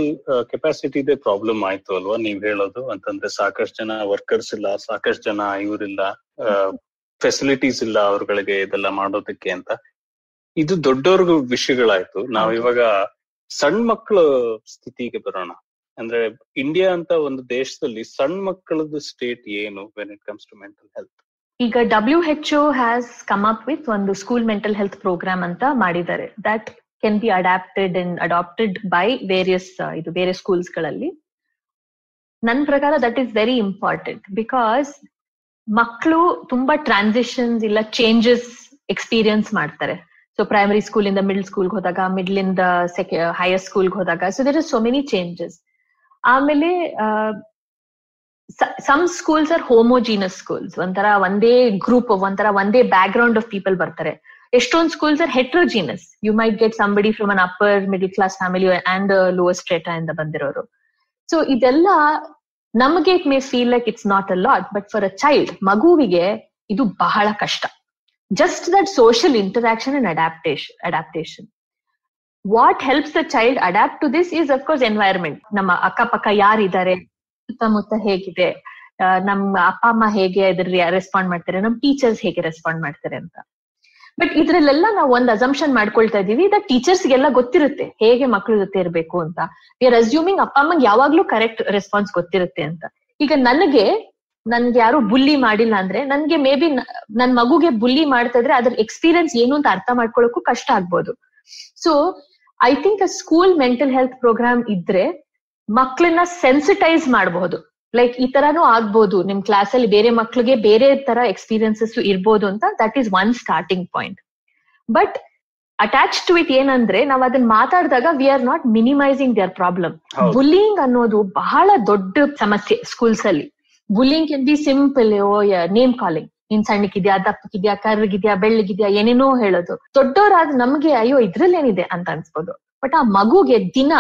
ಕೆಪಾಸಿಟಿದೆ problem ಆಯ್ತು ಅಲ್ವಾ ನೀವ್ ಹೇಳೋದು ಅಂತಂದ್ರೆ ಸಾಕಷ್ಟು ಜನ workers ಇಲ್ಲ ಸಾಕಷ್ಟು ಜನ ಇವರಿಲ್ಲ ಫೆಸಿಲಿಟೀಸ್ ಇಲ್ಲ ಅವ್ರಗಳಿಗೆ ಇದೆಲ್ಲ ಮಾಡೋದಕ್ಕೆ ಅಂತ ಇದು ದೊಡ್ಡವ್ರಿಗೂ ವಿಷಯಗಳಾಯ್ತು. ನಾವ್ ಇವಾಗ ಸಣ್ಣ ಮಕ್ಕಳ ಸ್ಥಿತಿಗೆ ಬರೋಣ. ಅಂದ್ರೆ ಇಂಡಿಯಾ ಅಂತ ಒಂದು ದೇಶದಲ್ಲಿ ಸಣ್ಣ ಮಕ್ಕಳದ್ದು ಸ್ಟೇಟ್ ಏನು when it comes to mental health ಈಗ W H has come up with ಒಂದು ಸ್ಕೂಲ್ ಮೆಂಟಲ್ ಹೆಲ್ತ್ ಪ್ರೋಗ್ರಾಮ್ ಅಂತ ಮಾಡಿದ್ದಾರೆ. That can be adapted and adapted by various ಇದು ಬೇರೆ ಸ್ಕೂಲ್ಸ್ಗಳಲ್ಲಿ. ನನ್ನ ಪ್ರಕಾರ that is very important because ಮಕ್ಕಳು ತುಂಬಾ ಟ್ರಾನ್ಸಿಷನ್ಸ್ ಇಲ್ಲ ಚೇಂಜಸ್ ಎಕ್ಸ್ಪೀರಿಯನ್ಸ್ ಮಾಡ್ತಾರೆ. ಸೊ ಪ್ರೈಮರಿ ಸ್ಕೂಲ್ ಇಂದ ಮಿಡ್ಲ್ ಸ್ಕೂಲ್ಗೆ ಹೋದಾಗ ಮಿಡ್ಲ್ ಇಂದ ಸೆಕೆ ಹೈಯರ್ ಸ್ಕೂಲ್ಗೆ ಹೋದಾಗ so there are so many changes ಆಮೇಲೆ some schools are homogenous schools ಒಂಥರ ಒಂದೇ ಗ್ರೂಪ್ ಒಂಥರ ಒಂದೇ ಬ್ಯಾಕ್ ಗ್ರೌಂಡ್ ಆಫ್ ಪೀಪಲ್ ಬರ್ತಾರೆ. ಎಷ್ಟೊಂದು schools are heterogenous you might get somebody from an upper middle class family and lower strata ಇಂದ ಬಂದಿರೋರು. So ಇದೆಲ್ಲ ನಮಗೆ it may feel like it's not a lot but for a child ಮಗುವಿಗೆ ಇದು ಬಹಳ ಕಷ್ಟ. Just that social interaction and adaptation adaptation what helps the child adapt to this is of course environment ನಮ್ಮ ಅಕ್ಕಪಕ್ಕ ಯಾರಿದ್ದಾರೆ? ಸುತ್ತಮುತ್ತ ಹೇಗಿದೆ? ನಮ್ಮ ಅಪ್ಪ, ಅಮ್ಮ ಹೇಗೆ ಅದ್ರ ರೆಸ್ಪಾಂಡ್ ಮಾಡ್ತಾರೆ? ನಮ್ ಟೀಚರ್ಸ್ ಹೇಗೆ ರೆಸ್ಪಾಂಡ್ ಮಾಡ್ತಾರೆ ಅಂತ. ಬಟ್ ಇದ್ರಲ್ಲೆಲ್ಲ ನಾವು ಒಂದು ಅಸಂಪ್ಷನ್ ಮಾಡ್ಕೊಳ್ತಾ ಇದೀವಿ ದಟ್ ಟೀಚರ್ಸ್ ಗೆಲ್ಲ ಗೊತ್ತಿರುತ್ತೆ, ಹೇಗೆ ಮಕ್ಳ ಜೊತೆ ಇರ್ಬೇಕು ಅಂತ. ವಿ ಆರ್ ಅಸ್ಯೂಮಿಂಗ್ ಅಪ್ಪ, ಅಮ್ಮಂಗೆ ಯಾವಾಗ್ಲೂ ಕರೆಕ್ಟ್ ರೆಸ್ಪಾನ್ಸ್ ಗೊತ್ತಿರುತ್ತೆ ಅಂತ. ಈಗ ನನಗೆ ನನ್ಗೆ ಯಾರು ಬುಲ್ಲಿ ಮಾಡಿಲ್ಲ ಅಂದ್ರೆ ನನ್ಗೆ ಮೇ ಬಿ ನನ್ ಮಗುಗೆ ಬುಲ್ಲಿ ಮಾಡ್ತಾ ಇದ್ರೆ ಅದ್ರ ಎಕ್ಸ್ಪೀರಿಯನ್ಸ್ ಏನು ಅಂತ ಅರ್ಥ ಮಾಡ್ಕೊಳಕ್ಕೂ ಕಷ್ಟ ಆಗ್ಬೋದು. So I think a school mental health programme ಇದ್ರೆ ಮಕ್ಕಳನ್ನ ಸೆನ್ಸಿಟೈಸ್ ಮಾಡಬಹುದು ಲೈಕ್ ಈ ತರಾನು ಆಗ್ಬೋದು. ನಿಮ್ ಕ್ಲಾಸ್ ಅಲ್ಲಿ ಬೇರೆ ಮಕ್ಳಿಗೆ ಬೇರೆ ತರ ಎಕ್ಸ್ಪೀರಿಯನ್ಸಸ್ ಇರ್ಬೋದು ಅಂತ that is one starting point but attach to it ಏನಂದ್ರೆ ನಾವ್ ಅದನ್ನ ಮಾತಾಡಿದಾಗ we are not minimising their problem bullying ಅನ್ನೋದು ಬಹಳ ದೊಡ್ಡ ಸಮಸ್ಯೆ ಸ್ಕೂಲ್ಸ್ ಅಲ್ಲಿ. Bullying can be simple name calling ನೀನ್ ಸಣ್ಣಕ್ಕಿದ್ಯಾ, ದಪ್ಪಕ್ಕಿದ್ಯಾ, ಕರ್ರಗಿದ್ಯಾ, ಬೆಳ್ಳಗಿದ್ಯಾ, ಏನೇನೋ ಹೇಳೋದು. ದೊಡ್ಡವರಾದ ನಮ್ಗೆ, ಅಯ್ಯೋ, ಇದ್ರಲ್ಲೇನಿದೆ ಅಂತ ಅನ್ಸ್ಬೋದು. ಬಟ್ ಆ ಮಗುಗೆ ದಿನ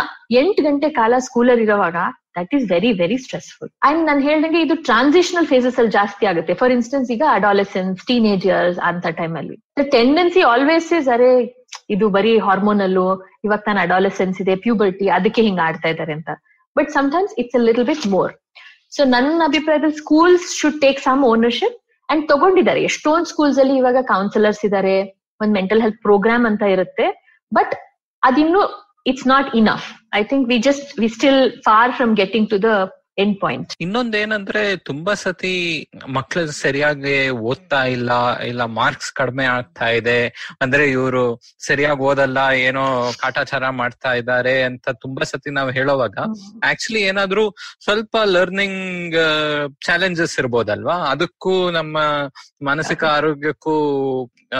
ಎಂಟ್ ಗಂಟೆ ಕಾಲ ಸ್ಕೂಲಲ್ಲಿ ಇರೋವಾಗ that is very very stressful and ನಾನು ಹೇಳ್ದಂಗೆ ಇದು ಟ್ರಾನ್ಸಿಷನಲ್ ಫೇಸಸ್ ಅಲ್ಲಿ ಜಾಸ್ತಿ ಆಗುತ್ತೆ. ಫಾರ್ ಇನ್ಸ್ಟೆನ್ಸ್ ಈಗ ಅಡಾಲೆಸೆನ್ಸ್ ಟೀನೇಜರ್ಸ್ ಅಂತ ಟೈಮ್ ಅಲ್ಲಿ. ಟೆಂಡೆನ್ಸಿ ಆಲ್ವೇಸ್ ಇಸ್ ಅರೆ, ಇದು ಬರೀ ಹಾರ್ಮೋನಲ್ಲು ಇವಾಗ ತಾನು ಅಡಾಲೆಸೆನ್ಸ್ ಇದೆ ಪ್ಯೂಬರ್ಟಿ ಅದಕ್ಕೆ ಹಿಂಗ್ ಆಡ್ತಾ ಇದ್ದಾರೆ ಅಂತ. But sometimes it's a little bit more so ನನ್ನ ಅಭಿಪ್ರಾಯದಲ್ಲಿ schools should take some ownership and ತಗೊಂಡಿದ್ದಾರೆ. ಎಷ್ಟೊಂದು ಸ್ಕೂಲ್ಸ್ ಅಲ್ಲಿ ಇವಾಗ ಕೌನ್ಸಿಲರ್ಸ್ ಇದಾರೆ, ಒಂದ್ ಮೆಂಟಲ್ ಹೆಲ್ತ್ ಪ್ರೋಗ್ರಾಮ್ ಅಂತ ಇರುತ್ತೆ. But ಅದಿನ್ನು it's not enough I think we just we still far from getting to the end point ಇನ್ನೊಂದೇನಂದ್ರೆ ತುಂಬಾ ಸತಿ ಮಕ್ಳು ಸರಿಯಾಗಿ ಓದ್ತಾ ಇಲ್ಲ ಇಲ್ಲ ಮಾರ್ಕ್ಸ್ ಕಡಿಮೆ ಆಗ್ತಾ ಇದೆ ಅಂದ್ರೆ ಇವರು ಸರಿಯಾಗಿ ಓದಲ್ಲ ಏನೋ ಕಾಟಾಚಾರ ಮಾಡ್ತಾ ಇದ್ದಾರೆ ಅಂತ ತುಂಬಾ ಸತಿ ನಾವು ಹೇಳೋವಾಗ ಆಕ್ಚುಲಿ ಏನಾದ್ರೂ ಸ್ವಲ್ಪ ಲರ್ನಿಂಗ್ ಚಾಲೆಂಜಸ್ ಇರ್ಬೋದಲ್ವಾ? ಅದಕ್ಕೂ ನಮ್ಮ ಮಾನಸಿಕ ಆರೋಗ್ಯಕ್ಕೂ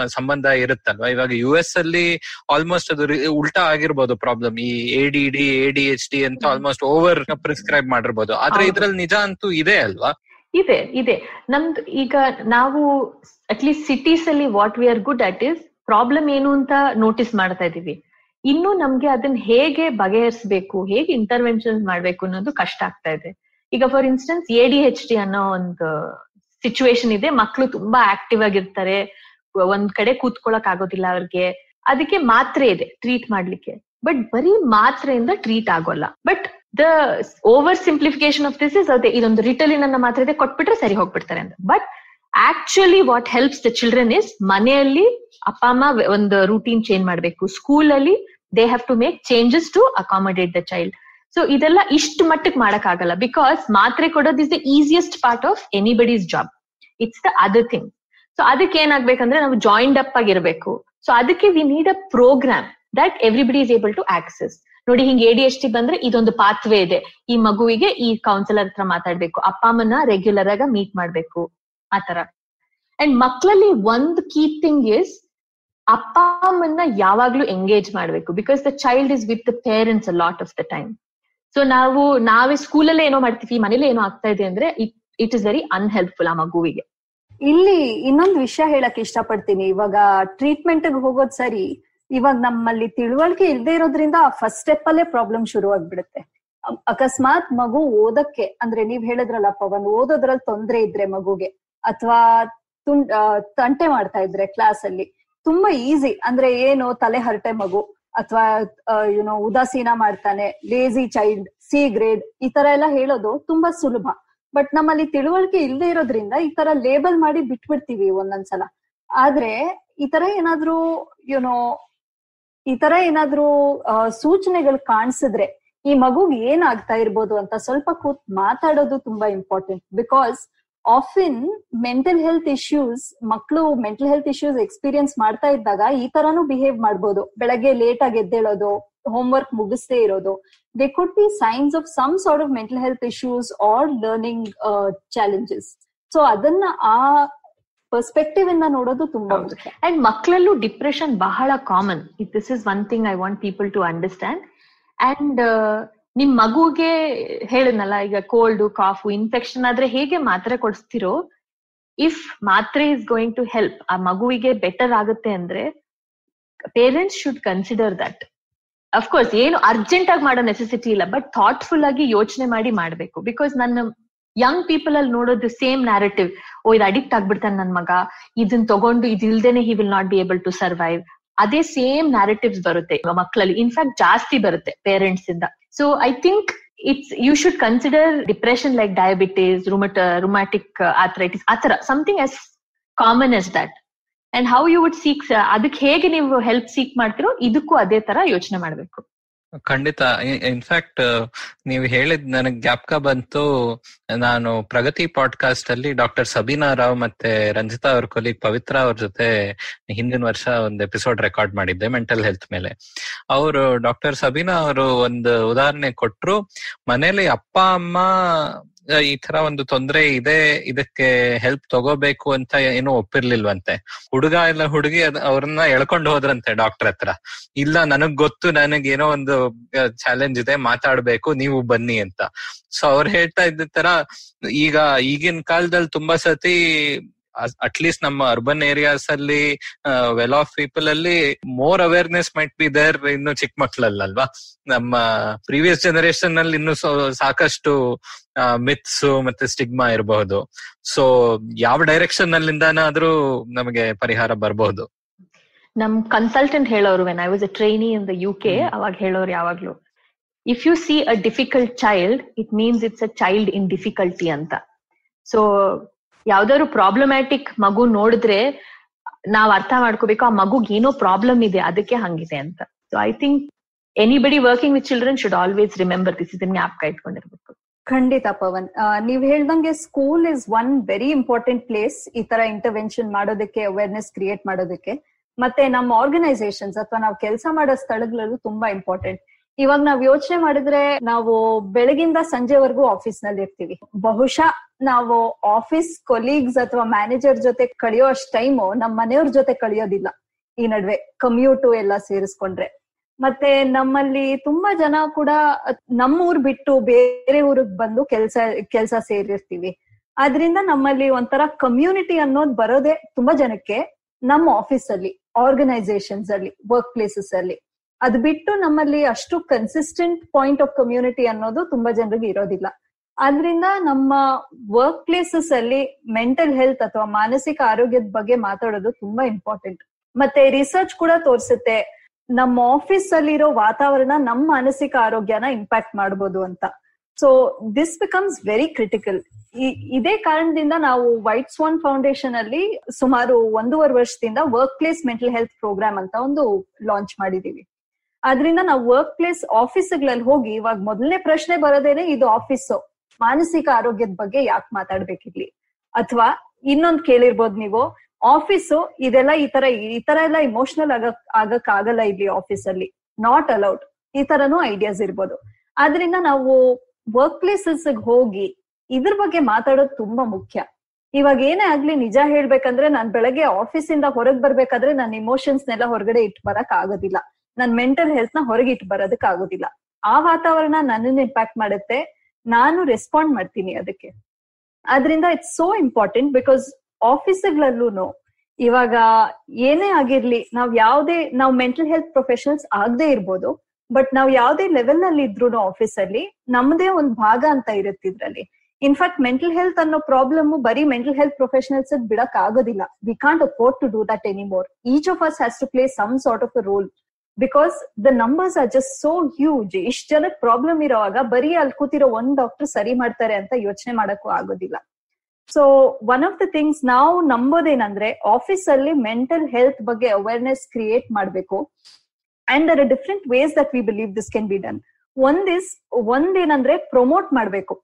ಸಂಬಂಧ ಇರುತ್ತಲ್ವಾ? ಇವಾಗ ಯು ಎಸ್ ಅಲ್ಲಿ ಆಲ್ಮೋಸ್ಟ್ ಅದು ಉಲ್ಟಾ ಆಗಿರ್ಬೋದು ಪ್ರಾಬ್ಲಮ್ ಈ A D D A D H D ಅಂತ ಆಲ್ಮೋಸ್ಟ್ ಓವರ್ ಪ್ರಿಸ್ಕ್ರೈಬ್ ಮಾಡಿರ್ಬೋದು. ಆದ್ರೆ ಇದ್ರಲ್ಲಿ ನಿಜ ಅಂತೂ ಇದೆ ಅಲ್ವಾ? ಇದೆ ಇದೆ. ನಮ್ದು ಈಗ ನಾವು ಅಟ್ಲೀಸ್ಟ್ ಸಿಟೀಸ್ ಅಲ್ಲಿ what we are good at is problem ಏನು ಅಂತ ನೋಟಿಸ್ ಮಾಡ್ತಾ ಇದೀವಿ ಇನ್ನು ನಮ್ಗೆ ಅದನ್ನ ಹೇಗೆ ಬಗೆಹರಿಸಬೇಕು ಹೇಗೆ ಇಂಟರ್ವೆನ್ಷನ್ ಮಾಡ್ಬೇಕು ಅನ್ನೋದು ಕಷ್ಟ ಆಗ್ತಾ ಇದೆ. ಈಗ for instance A D H D ಅನ್ನೋ ಒಂದು ಸಿಚುವೇಶನ್ ಇದೆ. ಮಕ್ಳು ತುಂಬಾ ಆಕ್ಟಿವ್ ಆಗಿರ್ತಾರೆ. ಒಂದ್ ಕಡೆ ಕೂತ್ಕೊಳಕ್ ಆಗೋದಿಲ್ಲ ಅವ್ರಿಗೆ. ಅದಕ್ಕೆ ಮಾತ್ರೆ ಇದೆ ಟ್ರೀಟ್ ಮಾಡ್ಲಿಕ್ಕೆ. ಬಟ್ ಬರೀ ಮಾತ್ರೆಯಿಂದ ಟ್ರೀಟ್ ಆಗೋಲ್ಲ. But the over simplification of this is ಅದೇ ಇದೊಂದು ರಿಟಲಿನ್ ಅನ್ನ ಮಾತ್ರ ಇದೆ, ಕೊಟ್ಬಿಟ್ರೆ ಸರಿ ಹೋಗ್ಬಿಡ್ತಾರೆ ಅಂತ. But actually what helps the children is ಮನೆಯಲ್ಲಿ ಅಪ್ಪ, ಅಮ್ಮ ಒಂದು ರೂಟೀನ್ ಚೇಂಜ್ ಮಾಡಬೇಕು. ಸ್ಕೂಲ್ ಅಲ್ಲಿ they have to make changes to accommodate the child so ಇದೆಲ್ಲ ಇಷ್ಟು ಮಟ್ಟಕ್ಕೆ ಮಾಡಕ್ ಆಗಲ್ಲ ಬಿಕಾಸ್ ಮಾತ್ರೆ ಕೊಡೋದು is the easiest part of anybody's job it's the other thing so ಅದಕ್ಕೆ ಏನಾಗ್ಬೇಕಂದ್ರೆ ನಾವು ಜಾಯಿಂಟ್ ಅಪ್ ಆಗಿರ್ಬೇಕು. ಸೊ ಅದಕ್ಕೆ we need a program that everybody is able to access ನೋಡಿ ಹಿಂಗ್ ಎ ಡಿ ಬಂದ್ರೆ ಇದೊಂದು ಪಾತ್ವೆ ಇದೆ. ಈ ಮಗುವಿಗೆ ಈ ಕೌನ್ಸಿಲರ್ ಹತ್ರ ಮಾತಾಡ್ಬೇಕು. ಅಪ್ಪ ಅಮ್ಮನ ರೆಗ್ಯುಲರ್ ಆಗ ಮೀಟ್ ಮಾಡ್ಬೇಕು. ಆತರ ಅಂಡ್ ಮಕ್ಕಳಲ್ಲಿ ಒಂದ್ ಕೀ ಥಿಂಗ್ ಇಸ್ ಅಪ್ಪ, ಅಮ್ಮನ್ನ ಯಾವಾಗ್ಲೂ ಎಂಗೇಜ್ ಮಾಡ್ಬೇಕು. Because the child is with the parents a lot of the time so ನಾವು, ನಾವೇ ಸ್ಕೂಲಲ್ಲೇ ಏನೋ ಮಾಡ್ತೀವಿ ಮನೇಲಿ ಏನೋ ಆಗ್ತಾ ಇದೆ ಅಂದ್ರೆ ಇಟ್ ಇಸ್ ವೆರಿ ಅನ್ಹೆಲ್ಪ್ಫುಲ್ ಆ ಮಗುವಿಗೆ. ಇಲ್ಲಿ ಇನ್ನೊಂದು ವಿಷಯ ಹೇಳಕ್ ಇಷ್ಟಪಡ್ತೀನಿ. ಇವಾಗ ಟ್ರೀಟ್ಮೆಂಟ್ ಹೋಗೋದ್ ಸರಿ ಇವಾಗ ನಮ್ಮಲ್ಲಿ ತಿಳುವಳಿಕೆ ಇಲ್ಲದೆ ಇರೋದ್ರಿಂದ ಫಸ್ಟ್ ಸ್ಟೆಪ್ ಅಲ್ಲೇ ಪ್ರಾಬ್ಲಮ್ ಶುರು ಆಗ್ಬಿಡುತ್ತೆ ಅಕಸ್ಮಾತ್ ಮಗು ಓದಕ್ಕೆ ಅಂದ್ರೆ ನೀವ್ ಹೇಳಿದ್ರಲ್ಲ ಪವನ್ ಓದೋದ್ರಲ್ಲಿ ತೊಂದ್ರೆ ಇದ್ರೆ ಮಗುಗೆ ಅಥವಾ ತುಂಡ್ ಆ, ತಂಟೆ ಮಾಡ್ತಾ ಇದ್ರೆ ಕ್ಲಾಸ್ ಅಲ್ಲಿ ತುಂಬಾ ಈಸಿ ಅಂದ್ರೆ ಏನು ತಲೆ ಹರಟೆ ಮಗು ಅಥವಾ ಯುನೋ ಉದಾಸೀನ ಮಾಡ್ತಾನೆ ಲೇಜಿ ಚೈಲ್ಡ್ ಸಿ ಗ್ರೇಡ್ ಈ ತರ ಎಲ್ಲ ಹೇಳೋದು ತುಂಬಾ ಸುಲಭ. ಬಟ್ ನಮ್ಮಲ್ಲಿ ತಿಳುವಳಿಕೆ ಇಲ್ಲದೆ ಇರೋದ್ರಿಂದ ಈ ತರ ಲೇಬಲ್ ಮಾಡಿ ಬಿಟ್ಬಿಡ್ತೀವಿ ಒಂದೊಂದ್ಸಲ. ಆದ್ರೆ ಈ ತರ ಏನಾದ್ರೂ ಯುನೋ ಈ ತರ ಏನಾದ್ರೂ ಸೂಚನೆಗಳು ಕಾಣಿಸಿದ್ರೆ ಈ ಮಗುಗ್ ಏನಾಗ್ತಾ ಇರ್ಬೋದು ಅಂತ ಸ್ವಲ್ಪ ಕೂತ್ ಮಾತಾಡೋದು ತುಂಬಾ important because often mental health issues ಮಕ್ಕಳು ಮೆಂಟಲ್ ಹೆಲ್ತ್ ಇಶ್ಯೂಸ್ ಎಕ್ಸ್ಪೀರಿಯನ್ಸ್ ಮಾಡ್ತಾ ಇದ್ದಾಗ ಈ ತರಾನು ಬಿಹೇವ್ ಮಾಡ್ಬೋದು. ಬೆಳಗ್ಗೆ ಲೇಟ್ ಆಗಿ ಎದ್ದೇಳೋದು ಹೋಮ್ವರ್ಕ್ ಮುಗಿಸ್ದೇ ಇರೋದು they could be signs of some sort of mental health issues or learning challenges so ಅದನ್ನ ಆ ಪರ್ಸ್ಪೆಕ್ಟಿವ್ ಇಂದ ನೋಡೋದು ತುಂಬಾ ಅಂಡ್ ಮಕ್ಕಳಲ್ಲೂ ಡಿಪ್ರೆಷನ್ ಬಹಳ common it this is one thing I want people to understand and ನಿಮ್ ಮಗುಗೆ ಹೇಳಿದ್ನಲ್ಲ ಈಗ ಕೋಲ್ಡ್ ಕಾಫು ಇನ್ಫೆಕ್ಷನ್ ಆದ್ರೆ ಹೇಗೆ ಮಾತ್ರೆ ಕೊಡಿಸ್ತಿರೋ? ಇಫ್ ಮಾತ್ರೆ ಇಸ್ ಗೋಯಿಂಗ್ ಟು ಹೆಲ್ಪ್ ಆ ಮಗುವಿಗೆ ಬೆಟರ್ ಆಗುತ್ತೆ ಅಂದ್ರೆ parents should consider that of course ಏನು ಅರ್ಜೆಂಟ್ ಆಗಿ ಮಾಡೋ ನೆಸೆಸಿಟಿ ಇಲ್ಲ ಬಟ್ ಥಾಟ್ಫುಲ್ ಆಗಿ ಯೋಚನೆ ಮಾಡಿ ಮಾಡ್ಬೇಕು. ಬಿಕಾಸ್ ನನ್ನ ಯಂಗ್ ಪೀಪಲ್ ಅಲ್ಲಿ ನೋಡೋದು ಸೇಮ್ ನ್ಯಾರೇಟಿವ್ ಓ, ಇದು ಅಡಿಕ್ಟ್ ಆಗ್ಬಿಡ್ತಾನೆ ನನ್ ಮಗ. ಇದನ್ ತಗೊಂಡು ಇದು ಇಲ್ದೇನೆ he will not be able to survive ಅದೇ ಸೇಮ್ ನ್ಯಾರೇಟಿವ್ಸ್ ಬರುತ್ತೆ. ಮಕ್ಕಳಲ್ಲಿ ಇನ್ಫ್ಯಾಕ್ಟ್ ಜಾಸ್ತಿ ಬರುತ್ತೆ ಪೇರೆಂಟ್ಸ್ ಇಂದ. So I think it's you should consider depression like diabetes rheuma rheumatic arthritis ಆತರ something as common as that and how you would seek ಅದಕ್ಕೆ ಹೇಗೆ ನೀವು ಹೆಲ್ಪ್ ಸೀಕ್ ಮಾಡ್ತಿರೋ, ಇದಕ್ಕೂ ಅದೇ ತರ ಯೋಚನೆ ಮಾಡ್ಬೇಕು. ಖಂಡಿತ. ಇನ್ಫ್ಯಾಕ್ಟ್ ನೀವು ಹೇಳಿದ್ ನನಗ್ ಜ್ಞಾಪಕ ಬಂತು. ನಾನು ಪ್ರಗತಿ ಪಾಡ್ಕಾಸ್ಟ್ ಅಲ್ಲಿ ಡಾಕ್ಟರ್ ಸಬೀನಾ ರಾವ್ ಮತ್ತೆ ರಂಜಿತಾ ಅವ್ರ ಕೊಲಿಗ್ ಪವಿತ್ರ ಅವ್ರ ಜೊತೆ ಹಿಂದಿನ ವರ್ಷ ಒಂದು ಎಪಿಸೋಡ್ ರೆಕಾರ್ಡ್ ಮಾಡಿದ್ದೆ ಮೆಂಟಲ್ ಹೆಲ್ತ್ ಮೇಲೆ. ಅವರು ಡಾಕ್ಟರ್ ಸಬೀನಾ ಅವರು ಒಂದು ಉದಾಹರಣೆ ಕೊಟ್ರು. ಮನೇಲಿ ಅಪ್ಪ, ಅಮ್ಮ ಈ ತರ ಒಂದು ತೊಂದರೆ ಇದೆ, ಇದಕ್ಕೆ ಹೆಲ್ಪ್ ತಗೋಬೇಕು ಅಂತ ಏನೂ ಒಪ್ಪಿರ್ಲಿಲ್ವಂತೆ. ಹುಡುಗ ಇಲ್ಲ ಹುಡುಗಿ ಅವ್ರನ್ನ ಎಳ್ಕೊಂಡು ಹೋದ್ರಂತೆ ಡಾಕ್ಟರ್ ಹತ್ರ. ಇಲ್ಲ, ನನಗ್ ಗೊತ್ತು, ನನಗ್ ಏನೋ ಒಂದು ಚಾಲೆಂಜ್ ಇದೆ, ಮಾತಾಡ್ಬೇಕು, ನೀವು ಬನ್ನಿ ಅಂತ. ಸೊ ಅವ್ರು ಹೇಳ್ತಾ ಇದ್ದ ತರ ಈಗ ಈಗಿನ ಕಾಲದಲ್ಲಿ ತುಂಬಾ ಸತಿ ಅಟ್ಲೀಸ್ಟ್ ನಮ್ಮ ಅರ್ಬನ್ ಏರಿಯಾಸ್ ಅಲ್ಲಿ ವೆಲ್ ಆಫ್ ಪೀಪಲ್ ಅಲ್ಲಿ more awareness might be there ಇನ್ನು ಚಿಕ್ಕ ಮಕ್ಳಲ್ಲಲ್ವಾ? ನಮ್ಮ ಪ್ರೀವಿಯಸ್ ಜನರೇಷನ್ ಅಲ್ಲಿ ಇನ್ನು ಸಾಕಷ್ಟು ಮಿತ್ಸ್ ಮತ್ತೆ ಸ್ಟಿಗ್ಮಾ ಇರಬಹುದು. ಸೊ ಯಾವ ಡೈರೆಕ್ಷನ್ ಅಲ್ಲಿಂದನಾದ್ರೂ ನಮಗೆ ಪರಿಹಾರ ಬರಬಹುದು. ನಮ್ ಕನ್ಸಲ್ಟೆಂಟ್ ಹೇಳೋರು when I was a trainee in the U K ಅವಾಗ ಹೇಳೋರು ಯಾವಾಗ್ಲೂ if you see a difficult child it means it's a child in difficulty ಅಂತ. ಸೊ ಯಾವ್ದಾದ್ರು ಪ್ರಾಬ್ಲಮ್ಯಾಟಿಕ್ ಮಗು ನೋಡಿದ್ರೆ ನಾವ್ ಅರ್ಥ ಮಾಡ್ಕೋಬೇಕು, ಆ ಮಗುಗ್ ಏನೋ ಪ್ರಾಬ್ಲಮ್ ಇದೆ, ಅದಕ್ಕೆ ಹಂಗಿದೆ ಅಂತ. So I think anybody working with children should always remember this ಇದನ್ನ ಜ್ಞಾಪಕ ಇಟ್ಕೊಂಡಿರ್ಬೇಕು. ಖಂಡಿತ ಪವನ್. ನೀವು ಹೇಳ್ದಂಗೆ school is one very important place ಈ ತರ ಇಂಟರ್ವೆನ್ಷನ್ ಮಾಡೋದಕ್ಕೆ ಅವೇರ್ನೆಸ್ ಕ್ರಿಯೇಟ್ ಮಾಡೋದಕ್ಕೆ. ಮತ್ತೆ ನಮ್ಮ ಆರ್ಗನೈಸೇಷನ್ಸ್ ಅಥವಾ ನಾವು ಕೆಲಸ ಮಾಡೋ ಸ್ಥಳಗಳಲ್ಲೂ ತುಂಬಾ ಇಂಪಾರ್ಟೆಂಟ್ ಇವಾಗ ನಾವ್ ಯೋಚನೆ ಮಾಡಿದ್ರೆ ನಾವು ಬೆಳಗಿಂದ ಸಂಜೆವರೆಗೂ ಆಫೀಸ್ನಲ್ಲಿ ಇರ್ತೀವಿ. ಬಹುಶಃ ನಾವು ಆಫೀಸ್ ಕೊಲೀಗ್ಸ್ ಅಥವಾ ಮ್ಯಾನೇಜರ್ ಜೊತೆ ಕಳೆಯೋ ಅಷ್ಟ್ ಟೈಮು ನಮ್ಮ ಮನೆಯವ್ರ ಜೊತೆ ಕಳಿಯೋದಿಲ್ಲ. ಈ ನಡುವೆ ಕಮ್ಯೂಟು ಎಲ್ಲ ಸೇರಿಸ್ಕೊಂಡ್ರೆ. ಮತ್ತೆ ನಮ್ಮಲ್ಲಿ ತುಂಬಾ ಜನ ಕೂಡ ನಮ್ಮ ಊರ್ ಬಿಟ್ಟು ಬೇರೆ ಊರಿಗೆ ಬಂದು ಕೆಲ್ಸ ಕೆಲ್ಸ ಸೇರಿರ್ತೀವಿ. ಆದ್ರಿಂದ ನಮ್ಮಲ್ಲಿ ಒಂಥರ ಕಮ್ಯುನಿಟಿ ಅನ್ನೋದು ಬರೋದೇ ತುಂಬಾ ಜನಕ್ಕೆ ನಮ್ಮ ಆಫೀಸ್ ಅಲ್ಲಿ ಆರ್ಗನೈಸೇಷನ್ಸ್ ಅಲ್ಲಿ ವರ್ಕ್ ಪ್ಲೇಸಸ್ ಅಲ್ಲಿ. ಅದು ಬಿಟ್ಟು ನಮ್ಮಲ್ಲಿ ಅಷ್ಟು ಕನ್ಸಿಸ್ಟೆಂಟ್ ಪಾಯಿಂಟ್ ಆಫ್ ಕಮ್ಯುನಿಟಿ ಅನ್ನೋದು ತುಂಬಾ ಜನರಿಗೆ ಇರೋದಿಲ್ಲ. ಆದ್ರಿಂದ ನಮ್ಮ ವರ್ಕ್ ಪ್ಲೇಸಸ್ ಅಲ್ಲಿ ಮೆಂಟಲ್ ಹೆಲ್ತ್ ಅಥವಾ ಮಾನಸಿಕ ಆರೋಗ್ಯದ ಬಗ್ಗೆ ಮಾತಾಡೋದು ತುಂಬಾ ಇಂಪಾರ್ಟೆಂಟ್ ಮತ್ತೆ ರಿಸರ್ಚ್ ಕೂಡ ತೋರಿಸುತ್ತೆ. ನಮ್ಮ ಆಫೀಸ್ ಅಲ್ಲಿರೋ ವಾತಾವರಣ ನಮ್ಮ ಮಾನಸಿಕ ಆರೋಗ್ಯನ ಇಂಪ್ಯಾಕ್ಟ್ ಮಾಡಬಹುದು ಅಂತ. So this becomes very critical ಇದೇ ಕಾರಣದಿಂದ ನಾವು ವೈಟ್ ಸ್ವಾನ್ ಫೌಂಡೇಶನ್ ಅಲ್ಲಿ ಸುಮಾರು ಒಂದೂವರೆ ವರ್ಷದಿಂದ work place mental health program ಅಂತ ಒಂದು ಲಾಂಚ್ ಮಾಡಿದೀವಿ. ಆದ್ರಿಂದ ನಾವು ವರ್ಕ್ ಪ್ಲೇಸ್ ಆಫೀಸ್ಗಳಲ್ಲಿ ಹೋಗಿ ಇವಾಗ ಮೊದಲನೇ ಪ್ರಶ್ನೆ ಬರೋದೇನೆ ಇದು ಆಫೀಸು ಮಾನಸಿಕ ಆರೋಗ್ಯದ ಬಗ್ಗೆ ಯಾಕೆ ಮಾತಾಡ್ಬೇಕಿರ್ಲಿ? ಅಥವಾ ಇನ್ನೊಂದ್ ಕೇಳಿರ್ಬೋದು ನೀವು ಆಫೀಸು ಇದೆಲ್ಲ ಈ ತರ ಈ ತರ ಎಲ್ಲ ಇಮೋಷನಲ್ ಆಗ ಆಗಕ್ ಆಗಲ್ಲ ಇಲ್ಲಿ ಆಫೀಸ್ ಅಲ್ಲಿ. ನಾಟ್ ಅಲೌಡ್ ಈ ತರನು ಐಡಿಯಾಸ್ ಇರ್ಬೋದು. ಆದ್ರಿಂದ ನಾವು ವರ್ಕ್ ಪ್ಲೇಸಸ್ ಹೋಗಿ ಇದ್ರ ಬಗ್ಗೆ ಮಾತಾಡೋದು ತುಂಬಾ ಮುಖ್ಯ. ಇವಾಗ ಏನೇ ಆಗ್ಲಿ ನಿಜ ಹೇಳ್ಬೇಕಂದ್ರೆ ನಾನ್ ಬೆಳಗ್ಗೆ ಆಫೀಸಿಂದ ಹೊರಗ್ ಬರ್ಬೇಕಾದ್ರೆ ನನ್ನ ಇಮೋಷನ್ಸ್ ನೆಲ್ಲ ಹೊರಗಡೆ ಇಟ್ ಬರಕ್ ಆಗೋದಿಲ್ಲ. ನನ್ ಮೆಂಟಲ್ ಹೆಲ್ತ್ನ ಹೊರಗೆ ಇಟ್ ಬರೋದಕ್ ಆಗೋದಿಲ್ಲ. ಆ ವಾತಾವರಣ ನನ್ನನ್ನು ಇಂಪ್ಯಾಕ್ಟ್ ಮಾಡುತ್ತೆ. ನಾನು ರೆಸ್ಪಾಂಡ್ ಮಾಡ್ತೀನಿ ಅದಕ್ಕೆ. ಆದ್ರಿಂದ ಇಟ್ಸ್ ಸೋ ಇಂಪಾರ್ಟೆಂಟ್ ಬಿಕಾಸ್ ಆಫೀಸ್ಗಳಲ್ಲೂ ಇವಾಗ ಏನೇ ಆಗಿರ್ಲಿ ನಾವ್ ಯಾವ್ದೇ, ನಾವ್ ಮೆಂಟಲ್ ಹೆಲ್ತ್ ಪ್ರೊಫೆಷನಲ್ಸ್ ಆಗದೆ ಇರ್ಬೋದು ಬಟ್ ನಾವ್ ಯಾವ್ದೇ ಲೆವೆಲ್ನಲ್ಲಿ ಇದ್ರು ಆಫೀಸ್ ಅಲ್ಲಿ ನಮ್ದೇ ಒಂದ್ ಭಾಗ ಅಂತ ಇರುತ್ತೆ ಇದ್ರಲ್ಲಿ. ಇನ್ಫ್ಯಾಕ್ಟ್ ಮೆಂಟಲ್ ಹೆಲ್ತ್ ಅನ್ನೋ ಪ್ರಾಬ್ಲಮ್ ಬರೀ ಮೆಂಟಲ್ ಹೆಲ್ತ್ ಪ್ರೊಫೆಷನಲ್ಸ್ ಬಿಡಕ್ ಆಗೋದಿಲ್ಲ. We can't afford to do that anymore each of us has to play some sort of a role because the numbers are just so huge ಇಷ್ಟ ಜನಕ್ problem ಇರೋವಾಗ ಬರೀ ಅಲ್ಲಿ ಕೂತಿರೋ ಒಂದ್ doctor ಸರಿ ಮಾಡ್ತಾರೆ ಅಂತ ಯೋಚನೆ ಮಾಡಕ್ಕೂ ಆಗೋದಿಲ್ಲ. So one of the things ನಾವು ನಂಬೋದೇನಂದ್ರೆ ಆಫೀಸ್ ಅಲ್ಲಿ ಮೆಂಟಲ್ ಹೆಲ್ತ್ ಬಗ್ಗೆ ಅವೇರ್ನೆಸ್ ಕ್ರಿಯೇಟ್ ಮಾಡಬೇಕು. And there are different ways that we believe this can be done ಒಂದ್ ಇಸ್ ಒಂದೇನಂದ್ರೆ ಪ್ರಮೋಟ್ ಮಾಡಬೇಕು.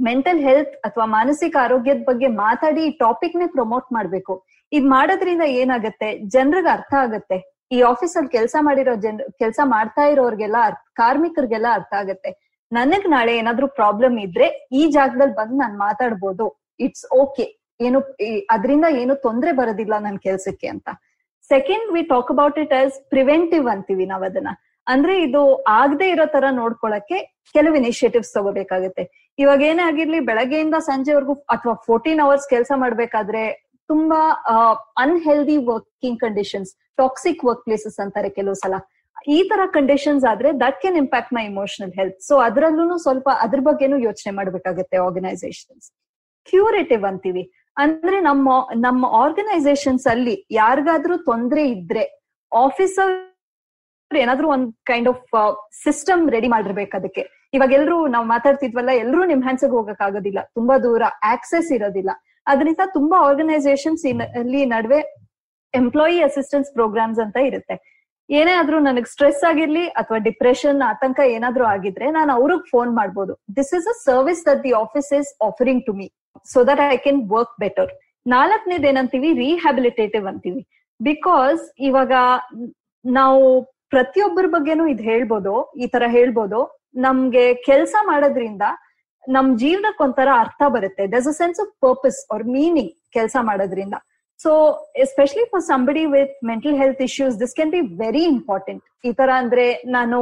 ಮೆಂಟಲ್ ಹೆಲ್ತ್ ಅಥವಾ ಮಾನಸಿಕ ಆರೋಗ್ಯದ ಬಗ್ಗೆ ಮಾತಾಡಿ ಈ ಟಾಪಿಕ್ ನೇ ಪ್ರಮೋಟ್ ಮಾಡ್ಬೇಕು. ಇದ್ ಮಾಡೋದ್ರಿಂದ ಏನಾಗತ್ತೆ? ಜನರಿಗೆ ಅರ್ಥ ಆಗತ್ತೆ. ಈ ಆಫೀಸ್ ಅಲ್ಲಿ ಕೆಲಸ ಮಾಡಿರೋ ಜನ, ಕೆಲಸ ಮಾಡ್ತಾ ಇರೋರ್ಗೆಲ್ಲ ಕಾರ್ಮಿಕರಿಗೆಲ್ಲ ಅರ್ಥ ಆಗತ್ತೆ. ನನಗ್ ನಾಳೆ ಏನಾದ್ರೂ ಪ್ರಾಬ್ಲಮ್ ಇದ್ರೆ ಈ ಜಾಗದಲ್ಲಿ ಬಂದು ನಾನು ಮಾತಾಡ್ಬೋದು. It's okay. ಏನು ಅದರಿಂದ ಏನು ತೊಂದ್ರೆ ಬರೋದಿಲ್ಲ ನನ್ ಕೆಲ್ಸಕ್ಕೆ ಅಂತ. Second, we talk about it as preventive ಅಂತೀವಿ ನಾವ್ ಅದನ್ನ ಅಂದ್ರೆ ಇದು ಆಗದೆ ಇರೋ ತರ ನೋಡ್ಕೊಳಕ್ಕೆ ಕೆಲವು ಇನಿಷಿಯೇಟಿವ್ಸ್ ತಗೋಬೇಕಾಗುತ್ತೆ. ಇವಾಗ ಏನೇ ಆಗಿರ್ಲಿ, ಬೆಳಗ್ಗೆಯಿಂದ ಸಂಜೆವರೆಗೂ ಅಥವಾ ಫೋರ್ಟೀನ್ ಅವರ್ಸ್ ಕೆಲಸ ಮಾಡ್ಬೇಕಾದ್ರೆ ತುಂಬಾ unhealthy working conditions toxic work places ಅಂತಾರೆ ಕೆಲವು ಸಲ. ಈ ತರ ಕಂಡೀಷನ್ಸ್ ಆದ್ರೆ that can impact my emotional health so ಅದ್ರಲ್ಲೂ ಸ್ವಲ್ಪ ಅದ್ರ ಬಗ್ಗೆನೂ ಯೋಚನೆ ಮಾಡ್ಬೇಕಾಗತ್ತೆ ಆರ್ಗನೈಸೇಷನ್ಸ್ ಕ್ಯೂರೇಟಿವ್ ಅಂತೀವಿ. ಅಂದ್ರೆ ನಮ್ಮ ನಮ್ಮ ಆರ್ಗನೈಸೇಷನ್ಸ್ ಅಲ್ಲಿ ಯಾರಿಗಾದ್ರೂ ತೊಂದ್ರೆ ಇದ್ರೆ ಆಫೀಸರ್ ಏನಾದ್ರೂ ಒಂದ್ ಕೈಂಡ್ ಆಫ್ ಸಿಸ್ಟಮ್ ರೆಡಿ ಮಾಡಿರ್ಬೇಕು ಅದಕ್ಕೆ. ಇವಾಗ ಎಲ್ರು ನಾವು ಮಾತಾಡ್ತಿದ್ವಲ್ಲ, ಎಲ್ರು ನಿಮ್ ಹ್ಯಾಂಡ್ಸ್ ಹೋಗಕ್ ಆಗೋದಿಲ್ಲ. ತುಂಬಾ ದೂರ ಆಕ್ಸೆಸ್ ಇರೋದಿಲ್ಲ. ಅದರಿಂದ ತುಂಬಾ ಆರ್ಗನೈಸೇಷನ್ಸ್ ಅಲ್ಲಿ ನಡುವೆ ಎಂಪ್ಲಾಯಿ ಅಸಿಸ್ಟೆನ್ಸ್ ಪ್ರೋಗ್ರಾಮ್ಸ್ ಅಂತ ಇರುತ್ತೆ. ಏನೇ ಆದ್ರೂ ನನಗೆ ಸ್ಟ್ರೆಸ್ ಆಗಿರ್ಲಿ ಅಥವಾ ಡಿಪ್ರೆಷನ್ ಆತಂಕ ಏನಾದ್ರೂ ಆಗಿದ್ರೆ ನಾನು ಅವ್ರಿಗೆ ಫೋನ್ ಮಾಡ್ಬೋದು. This is a service that the office is offering to me so that I can work better ನಾಲ್ಕನೇದು ಏನಂತೀವಿ? ರಿಹ್ಯಾಬಿಲಿಟೇಟಿವ್ ಅಂತೀವಿ. ಬಿಕಾಸ್ ಇವಾಗ ನಾವು ಪ್ರತಿಯೊಬ್ಬರ ಬಗ್ಗೆನೂ ಇದು ಹೇಳ್ಬೋದು, ಈ ತರ ಹೇಳ್ಬೋದು. ನಮ್ಗೆ ಕೆಲಸ ಮಾಡೋದ್ರಿಂದ ನಮ್ ಜೀವನಕ್ಕೆ ಒಂಥರ ಅರ್ಥ ಬರುತ್ತೆ. Thus a sense of purpose or meaning ಕೆಲಸ ಮಾಡೋದ್ರಿಂದ. So especially for somebody with mental health issues this can be very important ಈ ತರ ಅಂದ್ರೆ ನಾನು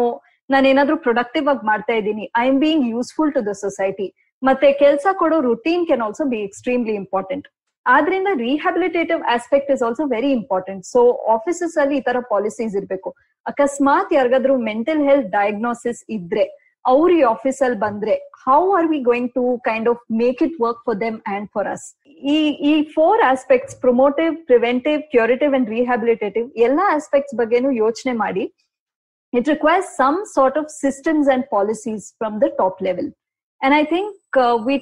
ನಾನು ಏನಾದ್ರೂ ಪ್ರೊಡಕ್ಟಿವ್ ಆಗಿ ಮಾಡ್ತಾ ಇದ್ದೀನಿ. I am being useful to the society ಮತ್ತೆ ಕೆಲಸ ಕೊಡೋ routine can also be extremely important ಆದ್ರಿಂದ rehabilitative aspect is also very important so offices ಅಲ್ಲಿ ಈ ತರ ಪಾಲಿಸೀಸ್ ಇರಬೇಕು. ಅಕಸ್ಮಾತ್ ಯಾರಿಗಾದ್ರೂ ಮೆಂಟಲ್ ಹೆಲ್ತ್ ಡಯಾಗ್ನೋಸಿಸ್ ಇದ್ರೆ ಅವ್ರು ಈ ಆಫೀಸ್ ಅಲ್ಲಿ ಬಂದ್ರೆ how are we going to kind of make it work for them and for us ಈ ಈ four aspects promotive preventive curative and rehabilitative ಎಲ್ಲಾ ಆಸ್ಪೆಕ್ಟ್ಸ್ ಬಗ್ಗೆನೂ ಯೋಚನೆ ಮಾಡಿ it requires some sort of systems and policies from the top level and I think we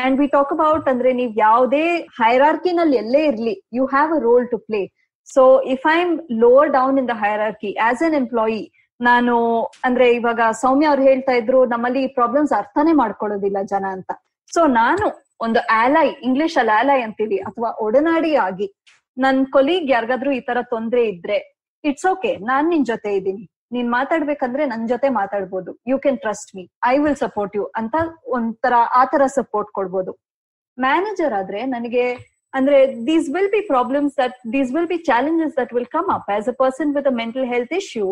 and we talk about ಅಂದ್ರೆ ನೀವು ಯಾವುದೇ ಹೈರಾರ್ಕಿನಲ್ಲಿ ಎಲ್ಲೇ ಇರ್ಲಿ you have a role to play so if I am lower down in the hierarchy as an employee ನಾನು, ಅಂದ್ರೆ ಇವಾಗ ಸೌಮ್ಯ ಅವ್ರು ಹೇಳ್ತಾ ಇದ್ರು, ನಮ್ಮಲ್ಲಿ ಪ್ರಾಬ್ಲಮ್ಸ್ ಅರ್ಥನೇ ಮಾಡ್ಕೊಳ್ಳೋದಿಲ್ಲ ಜನ ಅಂತ. ಸೊ ನಾನು ಒಂದು ಆಲೈ ಇಂಗ್ಲಿಷ್ ಅಲ್ಲಿ ಆಲೈ ಅಂತೀವಿ, ಅಥವಾ ಒಡನಾಡಿ ಆಗಿ, ನನ್ ಕೊಲೀಗ್ ಯಾರಿಗಾದ್ರೂ ಈ ತರ ತೊಂದ್ರೆ ಇದ್ರೆ ಇಟ್ಸ್ ಓಕೆ ನಾನ್ ನಿನ್ ಜೊತೆ ಇದ್ದೀನಿ. ನೀನ್ ಮಾತಾಡ್ಬೇಕಂದ್ರೆ ನನ್ ಜೊತೆ ಮಾತಾಡ್ಬೋದು. You can trust me I will support you ಅಂತ ಒಂಥರ, ಆ ತರ ಸಪೋರ್ಟ್ ಕೊಡ್ಬೋದು. ಮ್ಯಾನೇಜರ್ ಆದ್ರೆ ನನಗೆ, ಅಂದ್ರೆ these will be problems that these will be challenges that will come up as a person with a mental health issue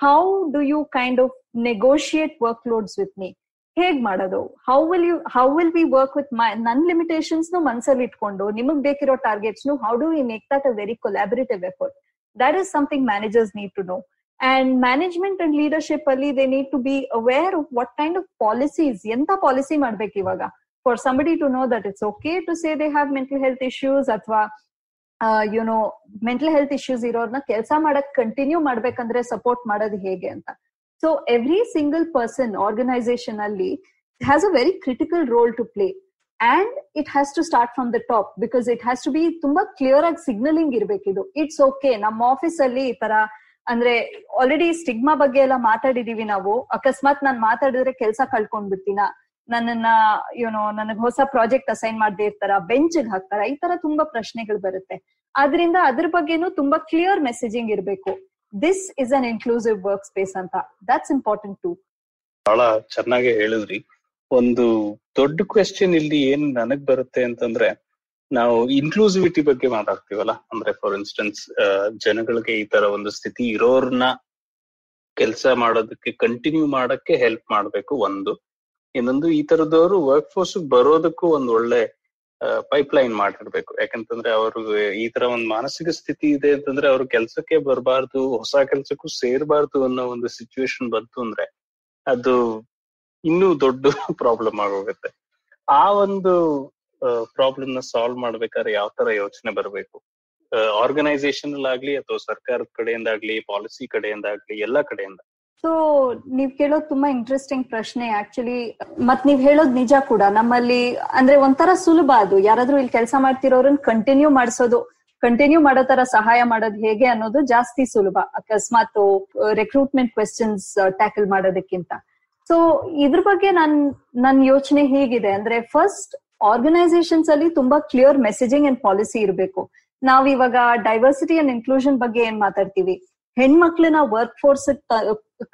how do you kind of negotiate work loads with me ಹೇಗ್ ಮಾಡೋದು? How will you how will be work with my ನನ್ limitations ನು ಮನ್ಸಲ್ಲಿ ಇಟ್ಕೊಂಡು, ನಿಮಗ್ ಬೇಕಿರೋ targets ನು how do we make that a very collaborative effort that is something managers need to know and management and leadership ಅಲ್ಲಿ they need to be aware of what kind of policies ಎಂತ policy ಮಾಡ್ಬೇಕು ಇವಾಗ? For somebody to know that it's okay to say they have mental health issues ಅಥವಾ you know mental health issues ಇರೋರ್ನ ಕೆಲಸ ಮಾಡಕ್ continue ಮಾಡ್ಬೇಕಂದ್ರೆ support ಮಾಡೋದು ಹೇಗೆ ಅಂತ. So every single person organisation ಅಲ್ಲಿ has a very critical role to play and it has to start from the top because it has to be ತುಂಬಾ clear ಆಗಿ signalling ಇರ್ಬೇಕಿದು. ಇಟ್ಸ್ ಓಕೆ ನಮ್ಮ office ಅಲ್ಲಿ ಈ ತರ ಅಂದ್ರೆ ಆಲ್ರೆಡಿ ಸ್ಟಿಗ್ಮಾ ಬಗ್ಗೆ ಎಲ್ಲ ಮಾತಾಡಿದೀವಿ ನಾವು. ಅಕಸ್ಮಾತ್ ನಾನ್ ಮಾತಾಡಿದ್ರೆ ಕೆಲಸ ಕಳ್ಕೊಂಡ್ ಬಿಡ್ತೀನ ನನ್ನನ್ನ ಯುನೋ ನನಗ್ ಹೊಸ ಪ್ರಾಜೆಕ್ಟ್ ಅಸೈನ್ ಮಾಡದೇ ಇರ್ತಾರ ಬೆಂಚ್ ಹಾಕ್ತಾರ, ಈ ತರ ತುಂಬಾ ಪ್ರಶ್ನೆಗಳು ಬರುತ್ತೆ. ಆದ್ರಿಂದ ಅದ್ರ ಬಗ್ಗೆನೂ ತುಂಬಾ ಕ್ಲಿಯರ್ ಮೆಸೇಜಿಂಗ್ ಇರಬೇಕು. This is an inclusive work space ಅಂತ. ದಟ್ಸ್ ಇಂಪಾರ್ಟೆಂಟ್ ಟು ಬಹಳ ಚೆನ್ನಾಗಿ ಹೇಳಿದ್ರಿ. ಒಂದು ದೊಡ್ಡ ಕ್ವೆಶ್ಚನ್ ಇಲ್ಲಿ ಏನ್ ನನಗ್ ಬರುತ್ತೆ ಅಂತಂದ್ರೆ, ನಾವು ಇನ್ಕ್ಲೂಸಿವಿಟಿ ಬಗ್ಗೆ ಮಾತಾಡ್ತೀವಲ್ಲ? ಅಂದ್ರೆ ಫಾರ್ ಇನ್ಸ್ಟೆನ್ಸ್ ಜನಗಳಿಗೆ ಈ ತರ ಒಂದು ಸ್ಥಿತಿ ಇರೋರ್ನ ಕೆಲಸ ಮಾಡೋದಕ್ಕೆ ಕಂಟಿನ್ಯೂ ಮಾಡಕ್ಕೆ ಹೆಲ್ಪ್ ಮಾಡಬೇಕು ಒಂದು. ಇನ್ನೊಂದು ಈ ತರದವರು ವರ್ಕ್ ಫೋರ್ಸ್ ಬರೋದಕ್ಕೂ ಒಂದು ಒಳ್ಳೆ ಪೈಪ್ ಲೈನ್ ಮಾಡಿರ್ಬೇಕು. ಯಾಕಂತಂದ್ರೆ ಅವರು ಈ ತರ ಒಂದು ಮಾನಸಿಕ ಸ್ಥಿತಿ ಇದೆ ಅಂತಂದ್ರೆ ಅವ್ರು ಕೆಲ್ಸಕ್ಕೆ ಬರಬಾರ್ದು, ಹೊಸ ಕೆಲ್ಸಕ್ಕೂ ಸೇರ್ಬಾರ್ದು ಅನ್ನೋ ಒಂದು ಸಿಚುವೇಶನ್ ಬಂತು ಅಂದ್ರೆ ಅದು ಇನ್ನೂ ದೊಡ್ಡ ಪ್ರಾಬ್ಲಮ್ ಆಗೋಗುತ್ತೆ. ಆ ಒಂದು ಪ್ರಾಬ್ಲಮ್ನ ಸಾಲ್ವ್ ಮಾಡ್ಬೇಕಾದ್ರೆ ಯಾವ ತರ ಯೋಚನೆ ಬರಬೇಕು? ಆರ್ಗನೈಸೇಷನ್ ಆಗ್ಲಿ ಅಥವಾ ಸರ್ಕಾರದ ಕಡೆಯಿಂದ ಆಗ್ಲಿ ಪಾಲಿಸಿ ಕಡೆಯಿಂದಾಗ್ಲಿ, ಎಲ್ಲಾ ಕಡೆಯಿಂದ. ಸೊ ನೀವ್ ಕೇಳೋದ್ ತುಂಬಾ ಇಂಟ್ರೆಸ್ಟಿಂಗ್ ಪ್ರಶ್ನೆ. ಆಕ್ಚುಲಿ ಮತ್ ನೀವ್ ಹೇಳೋದ್ ನಿಜ ಕೂಡ. ನಮ್ಮಲ್ಲಿ ಅಂದ್ರೆ ಒಂಥರ ಸುಲಭ ಅದು. ಯಾರಾದ್ರೂ ಇಲ್ಲಿ ಕೆಲಸ ಮಾಡ್ತಿರೋರನ್ ಕಂಟಿನ್ಯೂ ಮಾಡಿಸೋದು. ಕಂಟಿನ್ಯೂ ಮಾಡೋ ತರ ಸಹಾಯ ಮಾಡೋದು ಹೇಗೆ ಅನ್ನೋದು ಜಾಸ್ತಿ ಸುಲಭ. ಅಕಸ್ಮಾತ್ ರೆಕ್ರೂಟ್ಮೆಂಟ್ ಕ್ವೆಶನ್ಸ್ ಟ್ಯಾಕಲ್ ಮಾಡೋದಕ್ಕಿಂತ. ಸೊ ಇದ್ರ ಬಗ್ಗೆ ನನ್ ನನ್ ಯೋಚನೆ ಹೇಗಿದೆ. ಅಂದ್ರೆ ಫಸ್ಟ್ ಆರ್ಗನೈಸೇಷನ್ಸ್ ಅಲ್ಲಿ ತುಂಬಾ ಕ್ಲಿಯರ್ ಮೆಸೇಜಿಂಗ್ ಅಂಡ್ ಪಾಲಿಸಿ ಇರಬೇಕು. ನಾವ್ ಇವಾಗ ಡೈವರ್ಸಿಟಿ ಅಂಡ್ ಇನ್ಕ್ಲೂಷನ್ ಬಗ್ಗೆ ಏನ್ ಮಾತಾಡ್ತೀವಿ? ಹೆಣ್ಮಕ್ಳನ್ನ ವರ್ಕ್ ಫೋರ್ಸ್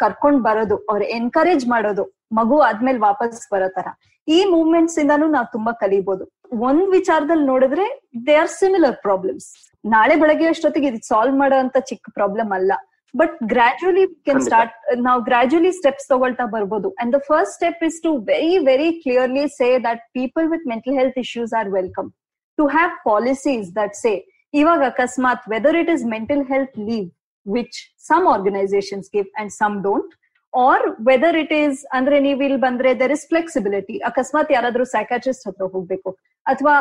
ಕರ್ಕೊಂಡ್ ಬರೋದು ಅವ್ರ ಎನ್ಕರೇಜ್ ಮಾಡೋದು ಮಗು ಆದ್ಮೇಲೆ ವಾಪಸ್ ಬರೋ ತರ. ಈ ಮೂವ್ಮೆಂಟ್ಸ್ ಇಂದಾನು ನಾವ್ ತುಂಬಾ ಕಲಿಬಹುದು ಒಂದ್ ವಿಚಾರದಲ್ಲಿ ನೋಡಿದ್ರೆ ದೇ ಆರ್ ಸಿಮಿಲರ್ ಪ್ರಾಬ್ಲಮ್ಸ್ ನಾಳೆ ಬೆಳಗ್ಗೆ ಅಷ್ಟೊತ್ತಿಗೆ ಇದು ಸಾಲ್ವ್ ಮಾಡೋ ಅಂತ ಚಿಕ್ಕ ಪ್ರಾಬ್ಲಮ್ ಅಲ್ಲ. ಬಟ್ ಗ್ರಾಜುಯಲಿ ಕೆನ್ ಸ್ಟಾರ್ಟ್ ನಾವು ಗ್ರಾಜುಯಲಿ ಸ್ಟೆಪ್ಸ್ ತಗೊಳ್ತಾ ಬರ್ಬೋದು. And the first step is to very very clearly say that people with mental health issues are welcome to have policies that say ಇವಾಗ ಅಕಸ್ಮಾತ್ whether it is mental health leave which some organisations give and some don't or whether it is ಅಂದ್ರೆ ನೀವು ಇಲ್ಲಿ ಬಂದ್ರೆ there is flexibility ಅಕಸ್ಮಾತ್ ಯಾರಾದ್ರೂ psychiatrist ಹತ್ರ ಹೋಗ್ಬೇಕು ಅಥವಾ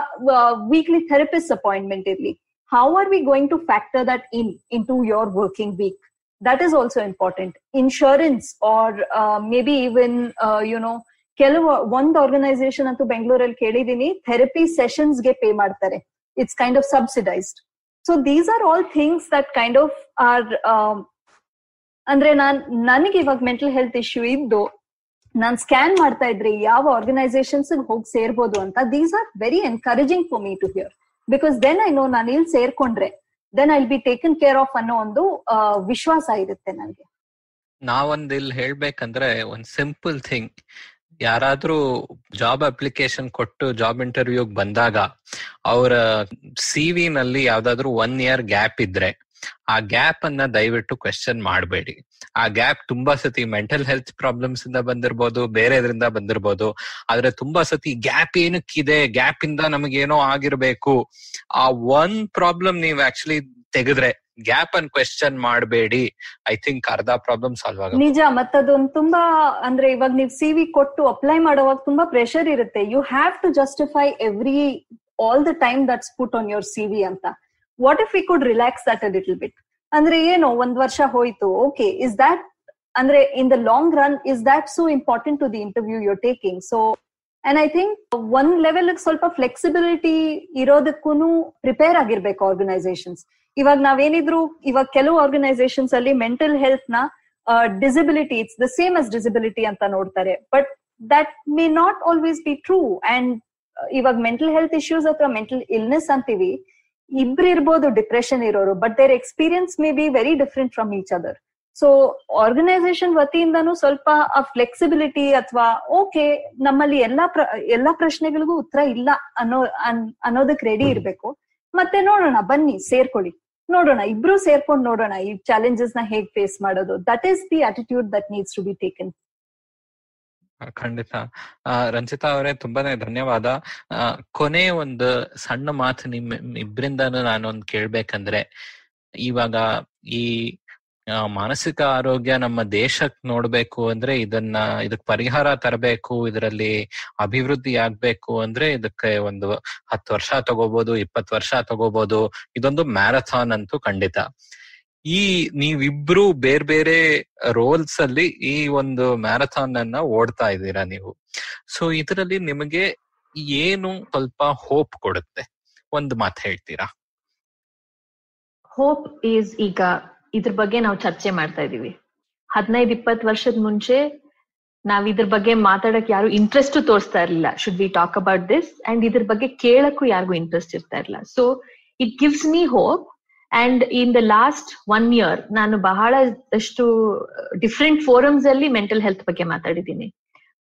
ವೀಕ್ಲಿ ಥೆರಪಿಸ್ಟ್ ಅಪಾಯಿಂಟ್ಮೆಂಟ್ ಇರ್ಲಿ how are we going to factor that in in to your working week that is also important. Insurance or uh, maybe even uh, you know ಕೆಲವು ಒಂದ್ organisation ಅಂತೂ ಬೆಂಗಳೂರಲ್ಲಿ ಕೇಳಿದೀನಿ ಥೆರಪಿ ಸೆಷನ್ಸ್ಗೆ ಪೇ ಮಾಡ್ತಾರೆ. It's kind of subsidised so these are all things that kind of are ಅಂದ್ರೆ ನಾನ್, ನನಗೆ ಇವಾಗ ಮೆಂಟಲ್ ಹೆಲ್ತ್ ಇಶ್ಯೂ ಇದ್ದು, ನಾನ್ ಸ್ಕ್ಯಾನ್ ಮಾಡ್ತಾ ಇದ್ರೆ ಯಾವ ಆರ್ಗನೈಸೇಷನ್ಸ್ ಹೋಗಿ ಸೇರ್ಬೋದು ಅಂತ these are very encouraging for me to hear because then I know ನಾನು ಇಲ್ಲಿ ಸೇರ್ಕೊಂಡ್ರೆ then I be taken care of ಅನ್ನೋ ಒಂದು ವಿಶ್ವಾಸ ಇರುತ್ತೆ ನನಗೆ. ನಾವೊಂದ್ ಇಲ್ಲಿ ಹೇಳ್ಬೇಕಂದ್ರೆ ಒಂದ್ ಸಿಂಪಲ್ ಥಿಂಗ್ ಯಾರಾದ್ರೂ ಜಾಬ್ ಅಪ್ಲಿಕೇಶನ್ ಕೊಟ್ಟು ಜಾಬ್ ಇಂಟರ್ವ್ಯೂಗ್ ಬಂದಾಗ ಅವರ ಸಿ ನಲ್ಲಿ ಯಾವ್ದಾದ್ರು ಒನ್ ಇಯರ್ ಗ್ಯಾಪ್ ಇದ್ರೆ ಆ ಗ್ಯಾಪ್ ಅನ್ನ ದಯವಿಟ್ಟು ಕ್ವೆಶನ್ ಮಾಡಬೇಡಿ. ಆ ಗ್ಯಾಪ್ ತುಂಬಾ ಸತಿ ಮೆಂಟಲ್ ಹೆಲ್ತ್ ಪ್ರಾಬ್ಲಮ್ಸ್ ಇಂದ ಬಂದಿರ್ಬೋದು, ಬೇರೆ ಇದರಿಂದ ಬಂದಿರ್ಬೋದು, ಆದ್ರೆ ತುಂಬಾ ಸತಿ ಗ್ಯಾಪ್ ಏನಕ್ಕಿದೆ? ಗ್ಯಾಪ್ ಇಂದ ನಮಗೇನೋ ಆಗಿರ್ಬೇಕು. ಆ ಒನ್ ಪ್ರಾಬ್ಲಮ್ ನೀವ್ ಆಕ್ಚುಲಿ ತೆಗೆದ್ರೆ ಗ್ಯಾಪ್ ಅನ್ ಕ್ವೆಶನ್ ಮಾಡಬೇಡಿ. ಐ ಥಿಂಕ್ ಅರ್ಧ ಪ್ರಾಬ್ಲಮ್ ಸಾಲ್ವ್ ಆಗ ನಿಜ, ಮತ್ತದೊಂದು ತುಂಬಾ ಅಂದ್ರೆ ಇವಾಗ ನೀವು ಸಿ ವಿ ಕೊಟ್ಟು ಅಪ್ಲೈ ಮಾಡುವಾಗ ತುಂಬಾ ಪ್ರೆಷರ್ ಇರುತ್ತೆ. You have to justify every all the time that's put on your C V ಅಂತ. What if we could relax that a little bit ಅಂದ್ರೆ ಏನು ಒಂದ್ ವರ್ಷ ಹೋಯ್ತು ಓಕೆ ಇಸ್ ದಟ್ ಅಂದ್ರೆ in the long run is that so important to the interview you're taking so and I think ಒಂದ್ level ಸ್ವಲ್ಪ flexibility ಇರೋದಕ್ಕೂ prepare ಆಗಿರ್ಬೇಕು ಆರ್ಗನೈಸೇಷನ್ಸ್ ಇವಾಗ ನಾವೇನಿದ್ರು, ಇವಾಗ ಕೆಲವು ಆರ್ಗನೈಸೇಷನ್ಸ್ ಅಲ್ಲಿ mental ಹೆಲ್ತ್ನ disability it's the same as disability ಅಂತ ನೋಡ್ತಾರೆ. But that may not always be true and ಇವಾಗ ಮೆಂಟಲ್ ಹೆಲ್ತ್ ಇಶ್ಯೂಸ್ ಅಥವಾ ಮೆಂಟಲ್ ಇಲ್ನೆಸ್ ಅಂತೀವಿ, ಇಬ್ರು ಇರ್ಬೋದು ಡಿಪ್ರೆಷನ್ ಇರೋರು but their experience may be very different from each other so organisation ವತಿಯಿಂದನೂ ಸ್ವಲ್ಪ ಆ ಫ್ಲೆಕ್ಸಿಬಿಲಿಟಿ ಅಥವಾ ಓಕೆ ನಮ್ಮಲ್ಲಿ ಎಲ್ಲಾ ಎಲ್ಲಾ ಪ್ರಶ್ನೆಗಳಿಗೂ ಉತ್ತರ ಇಲ್ಲ ಅನ್ನೋ ಅನ್ನೋದಕ್ ರೆಡಿ ಇರ್ಬೇಕು. ಮತ್ತೆ ನೋಡೋಣ, ಬನ್ನಿ, ಸೇರ್ಕೊಳ್ಳಿ. ನೋಡೋಣ, ಇಬ್ರು ಸೇರ್ಕೊಂಡು ನೋಡೋಣ ಈ ಚಾಲೆಂಜಸ್ನ ಹೇಗ್ ಫೇಸ್ ಮಾಡೋದು. That is the attitude that needs to be taken ಖಂಡಿತ. ರಂಜಿತಾ ಅವರೇ ತುಂಬಾನೇ ಧನ್ಯವಾದ. ಕೊನೆ ಒಂದು ಸಣ್ಣ ಮಾತು ನಿಮ್ ಇಬ್ರಿಂದಾನು ನಾನೊಂದು ಕೇಳ್ಬೇಕಂದ್ರೆ, ಇವಾಗ ಈ ಮಾನಸಿಕ ಆರೋಗ್ಯ ನಮ್ಮ ದೇಶಕ್ ನೋಡ್ಬೇಕು ಅಂದ್ರೆ ಇದನ್ನ, ಇದಕ್ ಪರಿಹಾರ ತರಬೇಕು, ಇದರಲ್ಲಿ ಅಭಿವೃದ್ಧಿ ಆಗ್ಬೇಕು ಅಂದ್ರೆ ಇದಕ್ಕೆ ಒಂದು ಹತ್ತು ವರ್ಷ ತಗೋಬಹುದು ಇಪ್ಪತ್ತು ವರ್ಷ ತಗೋಬಹುದು ಇದೊಂದು ಮ್ಯಾರಥಾನ್ ಅಂತೂ ಖಂಡಿತ. ಈ ನೀವಿಬ್ರು ಬೇರೆ ಬೇರೆ ರೋಲ್ಸ್ ಅಲ್ಲಿ ಈ ಒಂದು ಮ್ಯಾರಥಾನ್ ಅನ್ನ ಓಡ್ತಾ ಇದ್ದೀರಾ ನೀವು? ಸೊ ಇದರಲ್ಲಿ ನಿಮಗೆ ಏನು ಸ್ವಲ್ಪ ಹೋಪ್ ಕೊಡುತ್ತೆ? ಒಂದು ಮಾತು ಹೇಳ್ತೀರಾ? ಹೋಪ್ ಈಸ್ ಈಗ ಇದ್ರ ಬಗ್ಗೆ ನಾವು ಚರ್ಚೆ ಮಾಡ್ತಾ ಇದೀವಿ. ಹದಿನೈದು, ಇಪ್ಪತ್ತು ವರ್ಷದ ಮುಂಚೆ ನಾವ್ ಇದ್ರ ಬಗ್ಗೆ ಮಾತಾಡಕ್ ಯಾರು ಇಂಟ್ರೆಸ್ಟ್ ತೋರಿಸ್ತಾ ಇರ್ಲಿಲ್ಲ. Should we talk about this and ಇದ್ರ ಬಗ್ಗೆ ಕೇಳಕ್ಕೂ ಯಾರಿಗೂ ಇಂಟ್ರೆಸ್ಟ್ ಇರ್ತಾ ಇರ್ಲಿಲ್ಲ. So it gives me hope and in the last one year ನಾನು ಬಹಳಷ್ಟು ಡಿಫ್ರೆಂಟ್ ಫೋರಮ್ಸ್ ಅಲ್ಲಿ ಮೆಂಟಲ್ ಹೆಲ್ತ್ ಬಗ್ಗೆ ಮಾತಾಡಿದ್ದೀನಿ.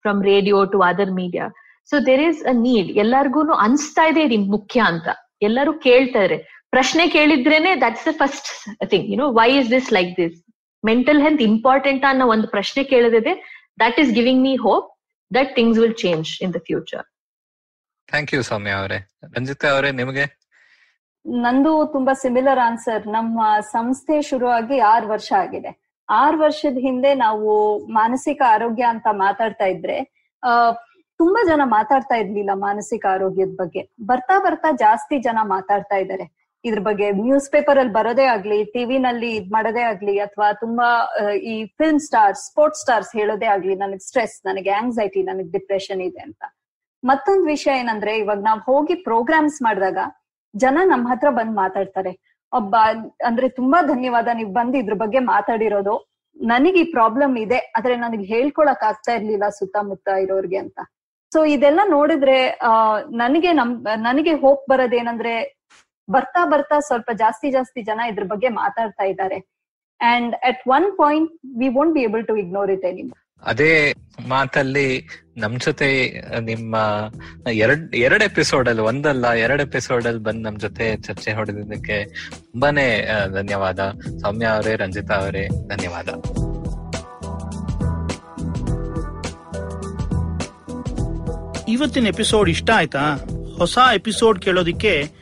From radio to other media so there is a need ಎಲ್ಲಾರ್ಗು ಅನ್ಸ್ತಾ ಇದೆ, ಇದು ಮುಖ್ಯ ಅಂತ. ಎಲ್ಲರೂ ಕೇಳ್ತಾರೆ ಪ್ರಶ್ನೆ ಕೇಳಿದ್ರೇನೆ that's the first thing you know why is this like this mental health important ಅನ್ನೋ ಒಂದು ಪ್ರಶ್ನೆ ಕೇಳಿದೆ that is giving me hope that things will change in the future thank you Soumya ಅವರೇ. ರಂಜಿತಾ ಅವರೇ ನಿಮಗೆ? ನಂದು ತುಂಬಾ ಸಿಮಿಲರ್ ಆನ್ಸರ್ ನಮ್ಮ ಸಂಸ್ಥೆ ಶುರುವಾಗಿ ಆರು ವರ್ಷ ಆಗಿದೆ. ಆರು ವರ್ಷದ ಹಿಂದೆ ನಾವು ಮಾನಸಿಕ ಆರೋಗ್ಯ ಅಂತ ಮಾತಾಡ್ತಾ ಇದ್ರೆ ಆ ತುಂಬಾ ಜನ ಮಾತಾಡ್ತಾ ಇರ್ಲಿಲ್ಲ ಮಾನಸಿಕ ಆರೋಗ್ಯದ ಬಗ್ಗೆ. ಬರ್ತಾ ಬರ್ತಾ ಜಾಸ್ತಿ ಜನ ಮಾತಾಡ್ತಾ ಇದ್ದಾರೆ. ಇದ್ರ ಬಗ್ಗೆ ನ್ಯೂಸ್ ಪೇಪರ್ ಅಲ್ಲಿ ಬರೋದೇ ಆಗ್ಲಿ ಟಿವಿನಲ್ಲಿ ಇದ್ ಮಾಡೋದೇ ಆಗ್ಲಿ, ಅಥವಾ ತುಂಬಾ ಈ ಫಿಲ್ಮ್ ಸ್ಟಾರ್ ಸ್ಪೋರ್ಟ್ಸ್ ಸ್ಟಾರ್ಸ್ ಹೇಳೋದೇ ಆಗ್ಲಿ, ನನಗೆ ಸ್ಟ್ರೆಸ್ ನನಗೆ ಆಂಗ್ಸೈಟಿ ನನಗೆ ಡಿಪ್ರೆಷನ್ ಇದೆ ಅಂತ. ಮತ್ತೊಂದ್ ವಿಷಯ ಏನಂದ್ರೆ, ಇವಾಗ ನಾವ್ ಹೋಗಿ ಪ್ರೋಗ್ರಾಮ್ಸ್ ಮಾಡಿದಾಗ ಜನ ನಮ್ಮ ಹತ್ರ ಬಂದ್ ಮಾತಾಡ್ತಾರೆ. ಒಬ್ಬ, ಅಂದ್ರೆ ತುಂಬಾ ಧನ್ಯವಾದ, ನೀವ್ ಬಂದು ಇದ್ರ ಬಗ್ಗೆ ಮಾತಾಡಿರೋದು. ನನಗೆ ಈ ಪ್ರಾಬ್ಲಮ್ ಇದೆ, ಆದ್ರೆ ನನಗೆ ಹೇಳ್ಕೊಳಕ್ ಆಗ್ತಾ ಇರ್ಲಿಲ್ಲ ಸುತ್ತಮುತ್ತ ಇರೋರ್ಗೆ ಅಂತ. ಸೊ ಇದೆಲ್ಲ ನೋಡಿದ್ರೆ ನನಗೆ ನಮ್, ನನಗೆ ಹೋಪ್ ಬರೋದೇನಂದ್ರೆ ಬರ್ತಾ ಬರ್ತಾ ಸ್ವಲ್ಪ ಜಾಸ್ತಿ ಜಾಸ್ತಿ ಜನ ಇದ್ರ ಬಗ್ಗೆ ಮಾತಾಡ್ತಾ ಇದ್ದಾರೆ. And at one point we won't be able to ignore it any ಅದೇ ಮಾತಲ್ಲಿ ನಮ್ ಜೊತೆ ನಿಮ್ಮ ಎರಡ್ ಎರಡ್ ಎಪಿಸೋಡ್ ಅಲ್ಲಿ ಒಂದಲ್ಲ ಎರಡ್ ಎಪಿಸೋಡ್ ಅಲ್ಲಿ ಬಂದ್ ನಮ್ ಜೊತೆ ಚರ್ಚೆ ಹೊಡೆದಿದ್ದಕ್ಕೆ ತುಂಬಾನೇ ಧನ್ಯವಾದ. ಸೌಮ್ಯ ಅವರೇ ರಂಜಿತಾ ಅವರೇ ಧನ್ಯವಾದ. ಇವತ್ತಿನ ಎಪಿಸೋಡ್ ಇಷ್ಟ ಆಯ್ತಾ? ಹೊಸ ಎಪಿಸೋಡ್ ಕೇಳೋದಿಕ್ಕೆ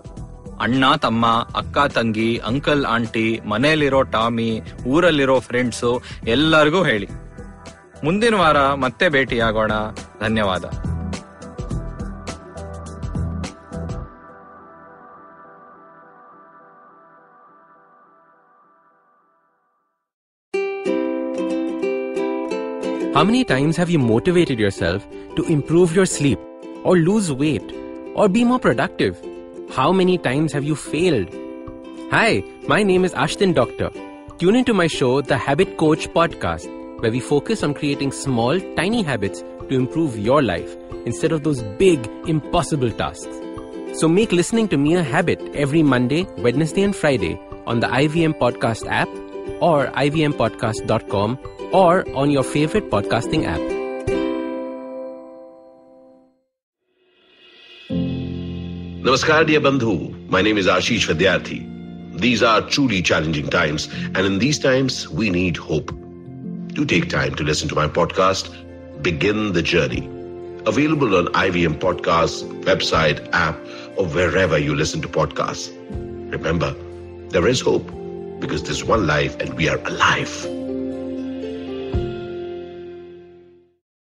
ಅಣ್ಣ ತಮ್ಮ ಅಕ್ಕ ತಂಗಿ ಅಂಕಲ್ ಆಂಟಿ ಮನೆಯಲ್ಲಿರೋ ಟಾಮಿ ಊರಲ್ಲಿರೋ ಫ್ರೆಂಡ್ಸು ಎಲ್ಲರಿಗೂ ಹೇಳಿ ಮುಂದಿನ ವಾರ ಮತ್ತೆ ಭೇಟಿಯಾಗೋಣ ಧನ್ಯವಾದ How many times have you motivated yourself to improve your sleep, or lose weight, or be more productive? How many times have you failed? Hi, my name is Ashton Doctor. Tune into my show, The Habit Coach Podcast, where we focus on creating small, tiny habits to improve your life instead of those big, impossible tasks. So make listening to me a habit every Monday, Wednesday, and Friday on the IVM Podcast app or ivmpodcast.com or on your favorite podcasting app. Namaskar, dear Bandhu. My name is Ashish Vidyarthi. These are truly challenging times, and in these times, we need hope. Do take time to listen to my podcast, Begin the Journey. Available on IVM Podcasts, website, app, or wherever you listen to podcasts. Remember, there is hope because there's one life and we are alive.